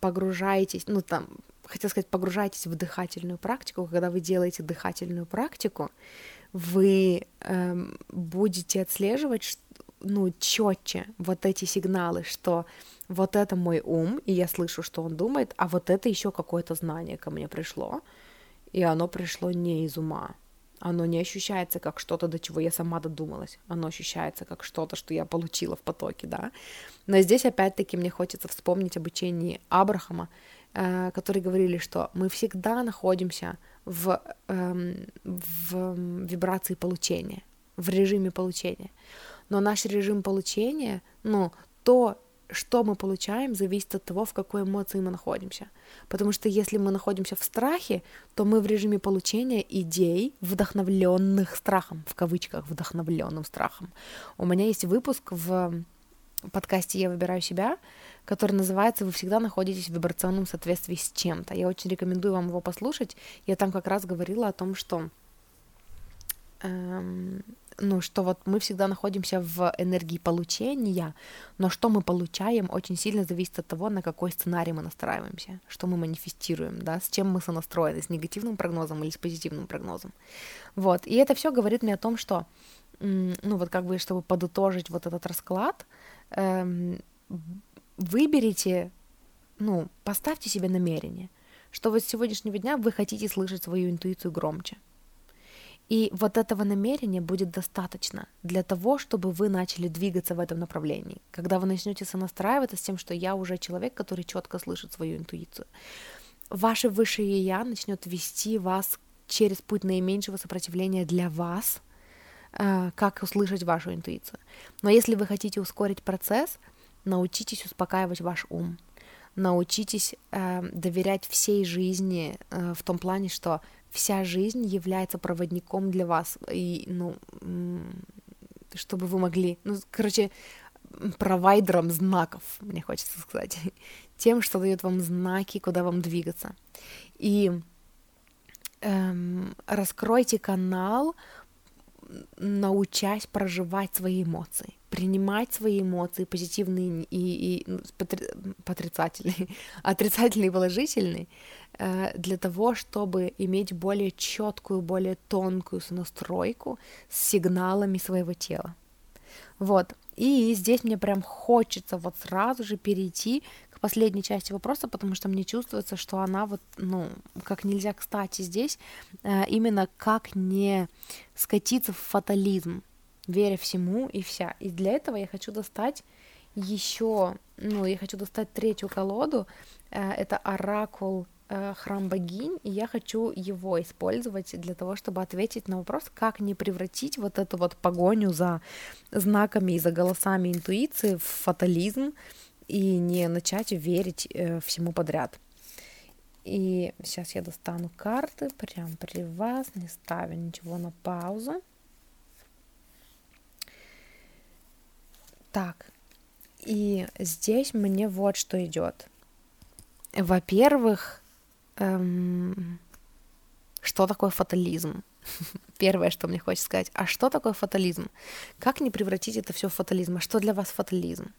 Speaker 1: погружаетесь, ну там, хотел сказать, погружаетесь в дыхательную практику, когда вы делаете дыхательную практику, вы э, будете отслеживать, ну, четче вот эти сигналы, что вот это мой ум, и я слышу, что он думает, а вот это еще какое-то знание ко мне пришло, и оно пришло не из ума, оно не ощущается как что-то, до чего я сама додумалась. Оно ощущается как что-то, что я получила в потоке, да. Но здесь опять-таки мне хочется вспомнить обучение Абрахама, э, которые говорили, что мы всегда находимся в, э, в вибрации получения, в режиме получения. Но наш режим получения, ну, то, что мы получаем, зависит от того, в какой эмоции мы находимся. Потому что если мы находимся в страхе, то мы в режиме получения идей, вдохновленных страхом, в кавычках, вдохновленным страхом. У меня есть выпуск в подкасте «Я выбираю себя», который называется «Вы всегда находитесь в вибрационном соответствии с чем-то». Я очень рекомендую вам его послушать. Я там как раз говорила о том, что эм, ну, что вот мы всегда находимся в энергии получения, но что мы получаем, очень сильно зависит от того, на какой сценарий мы настраиваемся, что мы манифестируем, да, с чем мы сонастроены, с негативным прогнозом или с позитивным прогнозом. Вот, и это все говорит мне о том, что, ну, вот как бы, чтобы подытожить вот этот расклад, эм, выберите, ну, поставьте себе намерение, что вот с сегодняшнего дня вы хотите слышать свою интуицию громче. И вот этого намерения будет достаточно для того, чтобы вы начали двигаться в этом направлении. Когда вы начнете сонастраиваться с тем, что я уже человек, который четко слышит свою интуицию, ваше высшее я начнет вести вас через путь наименьшего сопротивления для вас, э, как услышать вашу интуицию. Но если вы хотите ускорить процесс, научитесь успокаивать ваш ум, научитесь э, доверять всей жизни э, в том плане, что вся жизнь является проводником для вас, и, ну, чтобы вы могли, ну, короче, провайдером знаков, мне хочется сказать, тем, что дает вам знаки, куда вам двигаться. И эм, раскройте канал, научась проживать свои эмоции, принимать свои эмоции, позитивные и, и ну, отрицательные, отрицательные и положительные, э, для того, чтобы иметь более четкую, более тонкую настройку с сигналами своего тела. Вот. И здесь мне прям хочется вот сразу же перейти к последней части вопроса, потому что мне чувствуется, что она вот, ну, как нельзя кстати здесь, э, именно как не скатиться в фатализм, веря всему и вся. И для этого я хочу достать еще, ну, я хочу достать третью колоду, э, это оракул э, храм богинь, и я хочу его использовать для того, чтобы ответить на вопрос, как не превратить вот эту вот погоню за знаками и за голосами интуиции в фатализм и не начать верить э, всему подряд. И сейчас я достану карты прямо при вас, не ставя ничего на паузу. Так, и здесь мне вот что идет. Во-первых, эм, что такое фатализм? Первое, что мне хочется сказать. А что такое фатализм? Как не превратить это все в фатализм? А что для вас фатализм?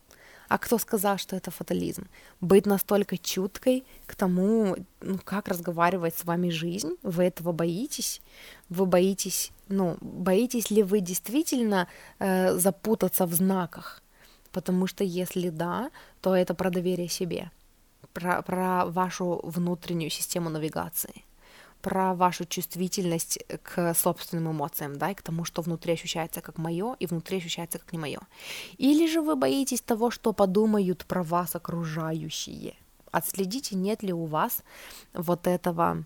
Speaker 1: А кто сказал, что это фатализм? Быть настолько чуткой к тому, ну, как разговаривать с вами жизнь? Вы этого боитесь? Вы боитесь, ну, боитесь ли вы действительно э, запутаться в знаках? Потому что если да, то это про доверие себе, про, про вашу внутреннюю систему навигации. про вашу чувствительность к собственным эмоциям, да, и к тому, что внутри ощущается как мое, и внутри ощущается как не мое. Или же вы боитесь того, что подумают про вас окружающие. Отследите, нет ли у вас вот этого,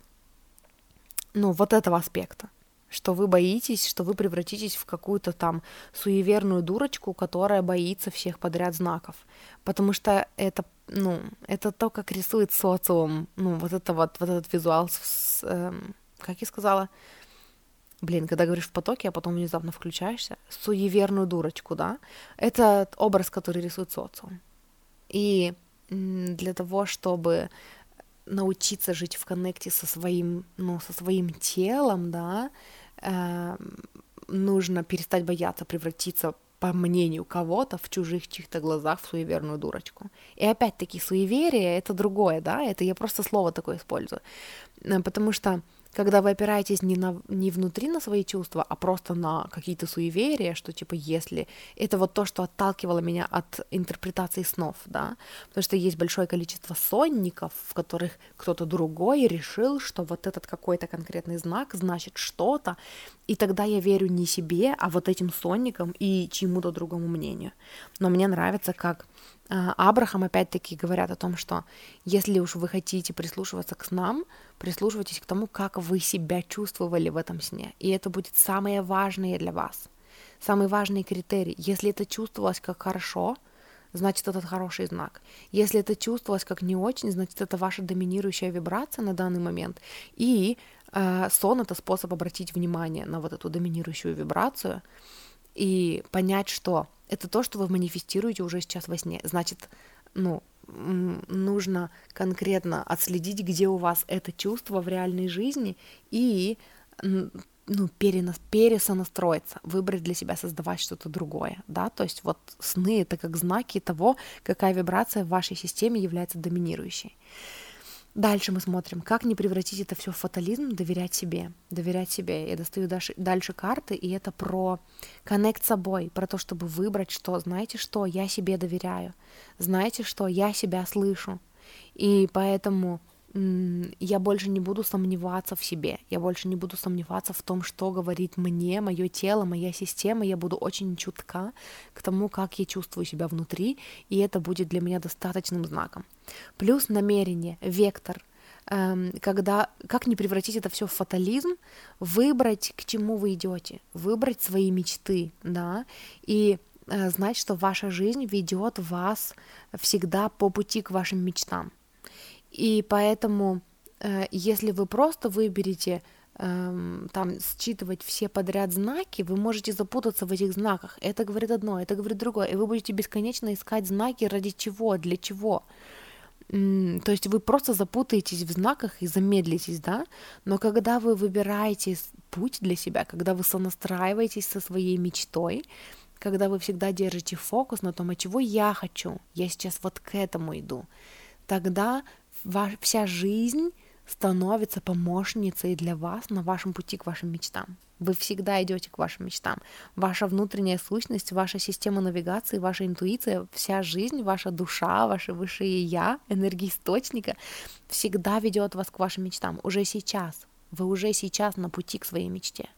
Speaker 1: ну, вот этого аспекта что вы боитесь, что вы превратитесь в какую-то там суеверную дурочку, которая боится всех подряд знаков. Потому что это, ну, это то, как рисует социум, ну, вот это вот, вот этот визуал, с, э, как я сказала, блин, когда говоришь в потоке, а потом внезапно включаешься, суеверную дурочку, да, это образ, который рисует социум. И для того, чтобы научиться жить в коннекте со своим, ну, со своим телом, да, э, нужно перестать бояться превратиться по мнению кого-то в чужих чьих-то глазах в суеверную дурочку. И опять-таки суеверие это другое, да, это я просто слово такое использую, э, потому что когда вы опираетесь не, на, не внутри на свои чувства, а просто на какие-то суеверия, что типа если... Это вот то, что отталкивало меня от интерпретации снов, да, потому что есть большое количество сонников, в которых кто-то другой решил, что вот этот какой-то конкретный знак значит что-то, и тогда я верю не себе, а вот этим сонникам и чьему-то другому мнению. Но мне нравится, как Абрахам опять-таки говорят о том, что если уж вы хотите прислушиваться к снам, прислушивайтесь к тому, как вы себя чувствовали в этом сне. И это будет самое важное для вас. Самый важный критерий. Если это чувствовалось как хорошо, значит, это хороший знак. Если это чувствовалось как не очень, значит, это ваша доминирующая вибрация на данный момент. И э, сон — это способ обратить внимание на вот эту доминирующую вибрацию и понять, что это то, что вы манифестируете уже сейчас во сне. Значит, ну, нужно конкретно отследить, где у вас это чувство в реальной жизни и ну, перенас, пересонастроиться, выбрать для себя, создавать что-то другое, да, то есть вот сны — это как знаки того, какая вибрация в вашей системе является доминирующей. Дальше мы смотрим, как не превратить это все в фатализм, доверять себе, доверять себе. Я достаю дальше, дальше карты, и это про коннект с собой, про то, чтобы выбрать, что, знаете что, я себе доверяю, знаете что, я себя слышу. И поэтому я больше не буду сомневаться в себе, я больше не буду сомневаться в том, что говорит мне, мое тело, моя система, я буду очень чутка к тому, как я чувствую себя внутри, и это будет для меня достаточным знаком. Плюс намерение, вектор, эм, когда как не превратить это все в фатализм, выбрать, к чему вы идете, выбрать свои мечты, да, и э, знать, что ваша жизнь ведет вас всегда по пути к вашим мечтам. И поэтому, э, если вы просто выберете эм, там считывать все подряд знаки, вы можете запутаться в этих знаках. Это говорит одно, это говорит другое, и вы будете бесконечно искать знаки ради чего, для чего. То есть вы просто запутаетесь в знаках и замедлитесь, да? Но когда вы выбираете путь для себя, когда вы сонастраиваетесь со своей мечтой, когда вы всегда держите фокус на том, а чего я хочу, я сейчас вот к этому иду, тогда вся жизнь становится помощницей для вас на вашем пути к вашим мечтам. Вы всегда идете к вашим мечтам. Ваша внутренняя сущность, ваша система навигации, ваша интуиция, вся жизнь, ваша душа, ваше высшее я, энергия источника всегда ведет вас к вашим мечтам. Уже сейчас. Вы уже сейчас на пути к своей мечте.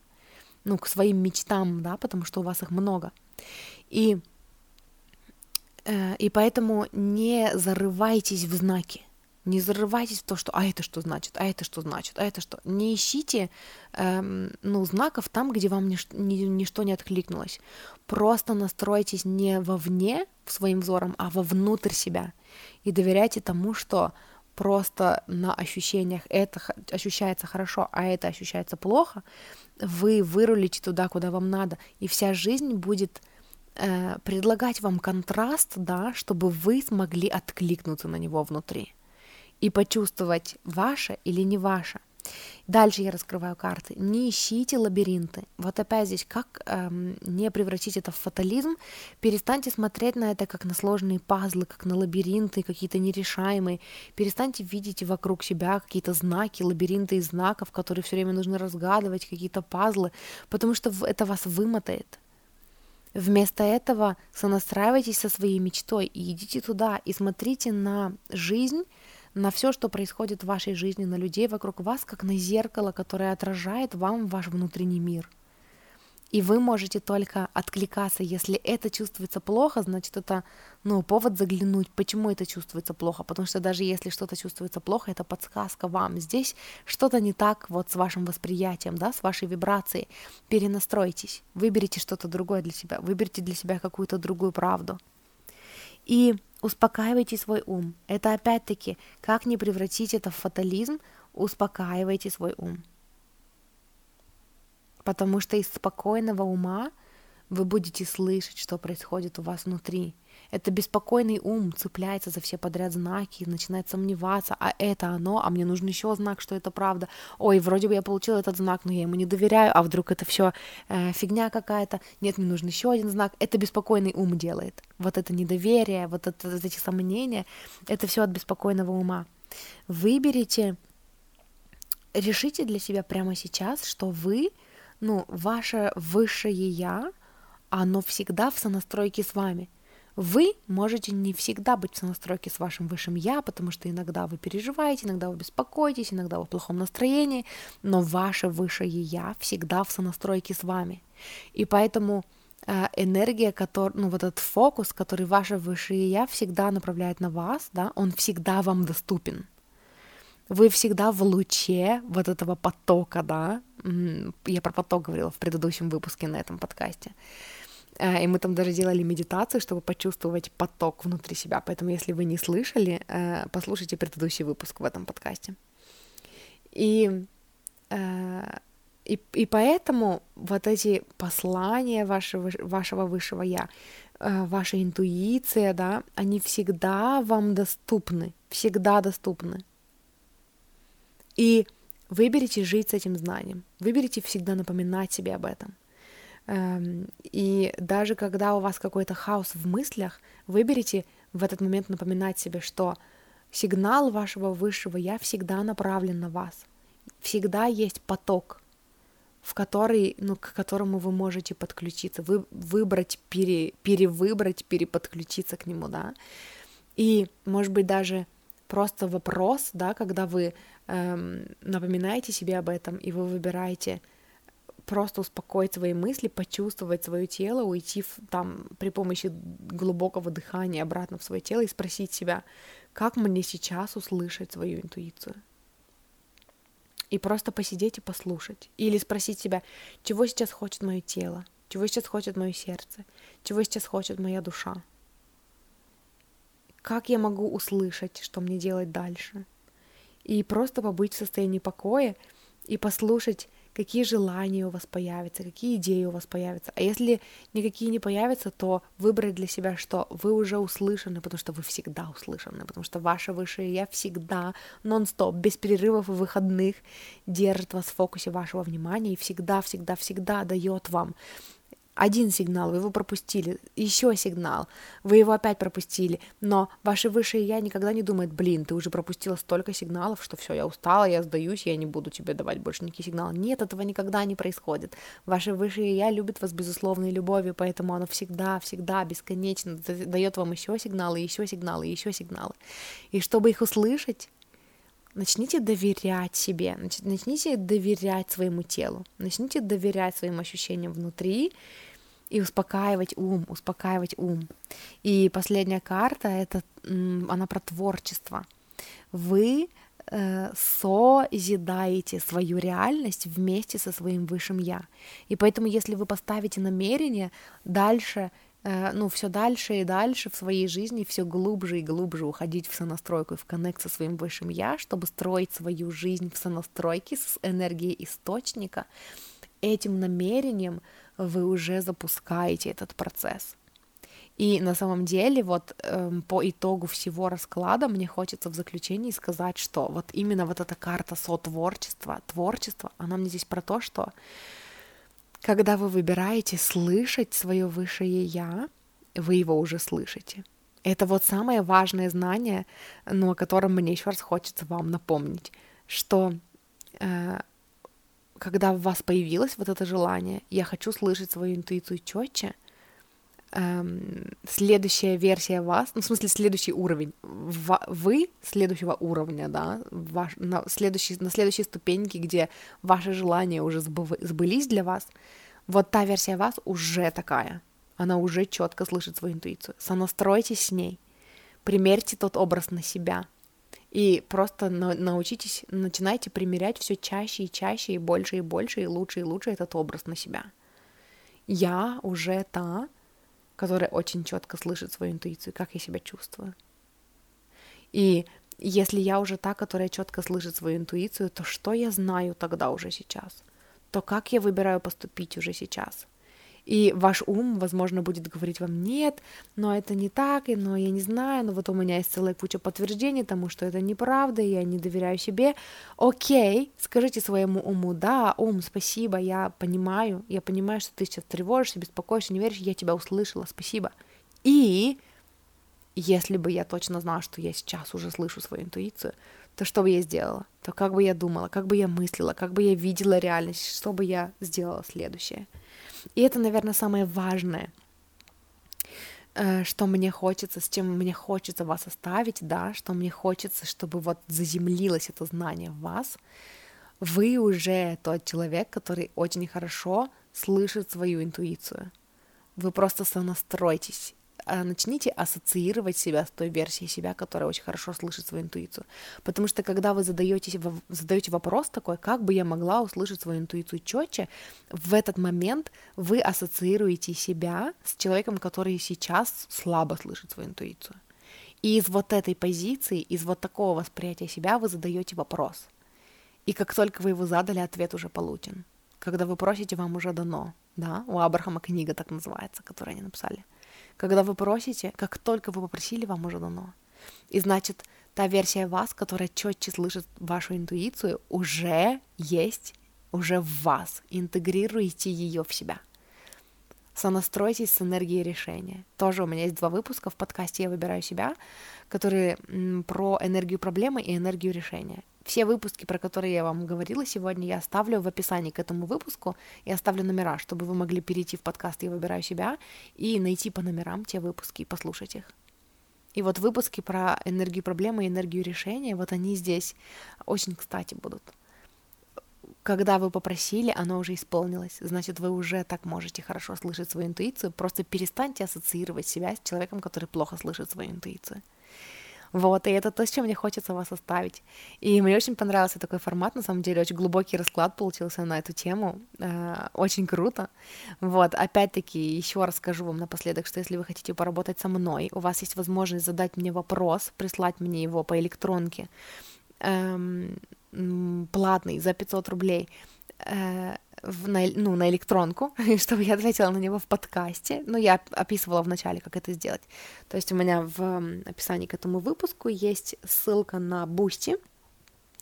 Speaker 1: Ну, к своим мечтам, да, потому что у вас их много. И, э, и поэтому не зарывайтесь в знаки не зарывайтесь в то, что «а это что значит?», «а это что значит?», «а это что?». Не ищите эм, ну, знаков там, где вам нич- ни, ничто не откликнулось. Просто настройтесь не вовне своим взором, а вовнутрь себя. И доверяйте тому, что просто на ощущениях это ощущается хорошо, а это ощущается плохо, вы вырулите туда, куда вам надо, и вся жизнь будет э, предлагать вам контраст, да, чтобы вы смогли откликнуться на него внутри и почувствовать, ваше или не ваше. Дальше я раскрываю карты. Не ищите лабиринты. Вот опять здесь, как эм, не превратить это в фатализм, перестаньте смотреть на это как на сложные пазлы, как на лабиринты, какие-то нерешаемые. Перестаньте видеть вокруг себя какие-то знаки, лабиринты из знаков, которые все время нужно разгадывать, какие-то пазлы, потому что это вас вымотает. Вместо этого сонастраивайтесь со своей мечтой и идите туда, и смотрите на жизнь на все, что происходит в вашей жизни, на людей вокруг вас, как на зеркало, которое отражает вам ваш внутренний мир. И вы можете только откликаться, если это чувствуется плохо, значит это ну, повод заглянуть, почему это чувствуется плохо, потому что даже если что-то чувствуется плохо, это подсказка вам. Здесь что-то не так вот с вашим восприятием, да, с вашей вибрацией. Перенастройтесь, выберите что-то другое для себя, выберите для себя какую-то другую правду. И успокаивайте свой ум. Это опять-таки, как не превратить это в фатализм, успокаивайте свой ум потому что из спокойного ума вы будете слышать, что происходит у вас внутри. Это беспокойный ум цепляется за все подряд знаки, начинает сомневаться, а это оно, а мне нужен еще знак, что это правда. Ой, вроде бы я получил этот знак, но я ему не доверяю, а вдруг это все э, фигня какая-то. Нет, мне нужен еще один знак. Это беспокойный ум делает. Вот это недоверие, вот, это, вот эти сомнения, это все от беспокойного ума. Выберите, решите для себя прямо сейчас, что вы ну, ваше высшее я, оно всегда в сонастройке с вами. Вы можете не всегда быть в сонастройке с вашим высшим я, потому что иногда вы переживаете, иногда вы беспокоитесь, иногда вы в плохом настроении, но ваше высшее я всегда в сонастройке с вами. И поэтому э, энергия, который, ну вот этот фокус, который ваше высшее я всегда направляет на вас, да, он всегда вам доступен. Вы всегда в луче вот этого потока, да, я про поток говорила в предыдущем выпуске на этом подкасте, и мы там даже делали медитацию, чтобы почувствовать поток внутри себя, поэтому если вы не слышали, э, послушайте предыдущий выпуск в этом подкасте. И э, и, и поэтому вот эти послания вашего, вашего высшего я, ваша интуиция, да, они всегда вам доступны, всегда доступны. И выберите жить с этим знанием. Выберите всегда напоминать себе об этом. Эм, и даже когда у вас какой-то хаос в мыслях, выберите в этот момент напоминать себе, что сигнал вашего высшего я всегда направлен на вас. Всегда есть поток, в который, ну, к которому вы можете подключиться, вы, выбрать, пере, перевыбрать, переподключиться к нему, да. И, может быть, даже просто вопрос, да, когда вы эм, напоминаете себе об этом, и вы выбираете просто успокоить свои мысли, почувствовать свое тело, уйти в, там при помощи глубокого дыхания обратно в свое тело и спросить себя, как мне сейчас услышать свою интуицию. И просто посидеть и послушать. Или спросить себя, чего сейчас хочет мое тело, чего сейчас хочет мое сердце, чего сейчас хочет моя душа. Как я могу услышать, что мне делать дальше? И просто побыть в состоянии покоя и послушать, какие желания у вас появятся, какие идеи у вас появятся. А если никакие не появятся, то выбрать для себя, что вы уже услышаны, потому что вы всегда услышаны, потому что ваше высшее я всегда нон-стоп, без перерывов и выходных держит вас в фокусе вашего внимания и всегда, всегда, всегда дает вам один сигнал, вы его пропустили, еще сигнал, вы его опять пропустили, но ваше высшее я никогда не думает, блин, ты уже пропустила столько сигналов, что все, я устала, я сдаюсь, я не буду тебе давать больше никаких сигналов. Нет, этого никогда не происходит. Ваше высшее я любит вас безусловной любовью, поэтому оно всегда, всегда бесконечно дает вам еще сигналы, еще сигналы, еще сигналы. И чтобы их услышать, начните доверять себе, начните доверять своему телу, начните доверять своим ощущениям внутри и успокаивать ум, успокаивать ум. И последняя карта это она про творчество. Вы э, созидаете свою реальность вместе со своим высшим я. И поэтому, если вы поставите намерение дальше ну, все дальше и дальше в своей жизни, все глубже и глубже уходить в сонастройку и в коннект со своим высшим я, чтобы строить свою жизнь в сонастройке с энергией источника, этим намерением вы уже запускаете этот процесс. И на самом деле, вот эм, по итогу всего расклада мне хочется в заключении сказать, что вот именно вот эта карта сотворчества, творчество, она мне здесь про то, что когда вы выбираете слышать свое высшее я, вы его уже слышите. Это вот самое важное знание, но о котором мне еще раз хочется вам напомнить, что э, когда у вас появилось вот это желание, я хочу слышать свою интуицию четче, эм, следующая версия вас, ну, в смысле, следующий уровень, вы следующего уровня, да, ваш, на, следующей, на следующей ступеньке, где ваши желания уже сбылись для вас, вот та версия вас уже такая, она уже четко слышит свою интуицию. Сонастройтесь с ней, примерьте тот образ на себя, и просто научитесь, начинайте примерять все чаще и чаще, и больше и больше, и лучше и лучше этот образ на себя. Я уже та, которая очень четко слышит свою интуицию, как я себя чувствую. И если я уже та, которая четко слышит свою интуицию, то что я знаю тогда уже сейчас? То как я выбираю поступить уже сейчас? И ваш ум, возможно, будет говорить вам нет, но это не так, и, но я не знаю, но вот у меня есть целая куча подтверждений тому, что это неправда, и я не доверяю себе. Окей, скажите своему уму, да, ум, спасибо, я понимаю, я понимаю, что ты сейчас тревожишься, беспокоишься, не веришь, я тебя услышала, спасибо. И если бы я точно знала, что я сейчас уже слышу свою интуицию, то что бы я сделала? То как бы я думала, как бы я мыслила, как бы я видела реальность, что бы я сделала следующее – и это, наверное, самое важное, э, что мне хочется, с чем мне хочется вас оставить, да, что мне хочется, чтобы вот заземлилось это знание в вас. Вы уже тот человек, который очень хорошо слышит свою интуицию. Вы просто сонастройтесь начните ассоциировать себя с той версией себя, которая очень хорошо слышит свою интуицию. Потому что когда вы задаете, задаете вопрос такой, как бы я могла услышать свою интуицию четче, в этот момент вы ассоциируете себя с человеком, который сейчас слабо слышит свою интуицию. И из вот этой позиции, из вот такого восприятия себя вы задаете вопрос. И как только вы его задали, ответ уже получен. Когда вы просите, вам уже дано. Да, у Абрахама книга так называется, которую они написали. Когда вы просите, как только вы попросили, вам уже дано. И значит, та версия вас, которая четче слышит вашу интуицию, уже есть, уже в вас. Интегрируйте ее в себя. Сонастройтесь с энергией решения. Тоже у меня есть два выпуска в подкасте «Я выбираю себя», которые про энергию проблемы и энергию решения. Все выпуски, про которые я вам говорила сегодня, я оставлю в описании к этому выпуску. и оставлю номера, чтобы вы могли перейти в подкаст «Я выбираю себя» и найти по номерам те выпуски и послушать их. И вот выпуски про энергию проблемы и энергию решения, вот они здесь очень кстати будут. Когда вы попросили, оно уже исполнилось. Значит, вы уже так можете хорошо слышать свою интуицию. Просто перестаньте ассоциировать себя с человеком, который плохо слышит свою интуицию. Вот, и это то, с чем мне хочется вас оставить. И мне очень понравился такой формат, на самом деле, очень глубокий расклад получился на эту тему, э, очень круто. Вот, опять-таки, еще раз скажу вам напоследок, что если вы хотите поработать со мной, у вас есть возможность задать мне вопрос, прислать мне его по электронке, эм, платный, за 500 рублей, э, в, на, ну, на электронку, чтобы я ответила на него в подкасте. Ну, я описывала в начале, как это сделать. То есть у меня в описании к этому выпуску есть ссылка на Boosty,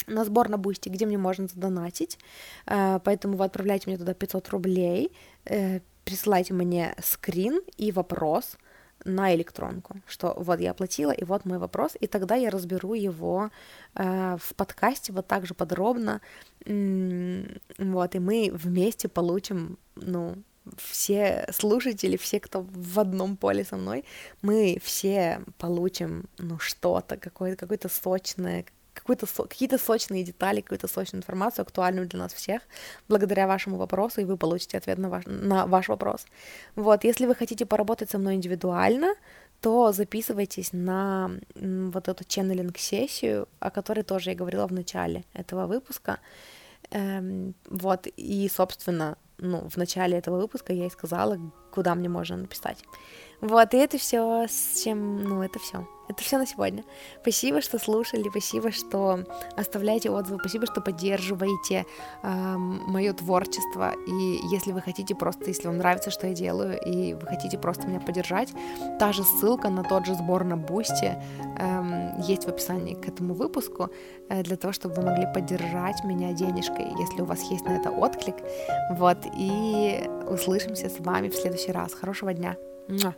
Speaker 1: на сбор на Boosty, где мне можно задонатить. Э, поэтому вы отправляете мне туда 500 рублей, э, присылайте мне скрин и вопрос — на электронку, что вот я оплатила, и вот мой вопрос, и тогда я разберу его э, в подкасте вот так же подробно, вот, и мы вместе получим, ну, все слушатели, все, кто в одном поле со мной, мы все получим, ну, что-то, какое-то, какое-то сочное, какую-то, какие-то сочные детали, какую-то сочную информацию, актуальную для нас всех, благодаря вашему вопросу, и вы получите ответ на ваш, на ваш вопрос. Вот, если вы хотите поработать со мной индивидуально, то записывайтесь на вот эту ченнелинг-сессию, о которой тоже я говорила в начале этого выпуска. Эм, вот, и, собственно, ну, в начале этого выпуска я и сказала, куда мне можно написать. Вот, и это все, с чем, ну, это все. Это все на сегодня. Спасибо, что слушали, спасибо, что оставляете отзывы, спасибо, что поддерживаете э, мое творчество. И если вы хотите просто, если вам нравится, что я делаю, и вы хотите просто меня поддержать, та же ссылка на тот же сбор на Boosty э, есть в описании к этому выпуску, э, для того, чтобы вы могли поддержать меня денежкой, если у вас есть на это отклик. Вот, и услышимся с вами в следующий раз. Хорошего дня! 嗯呐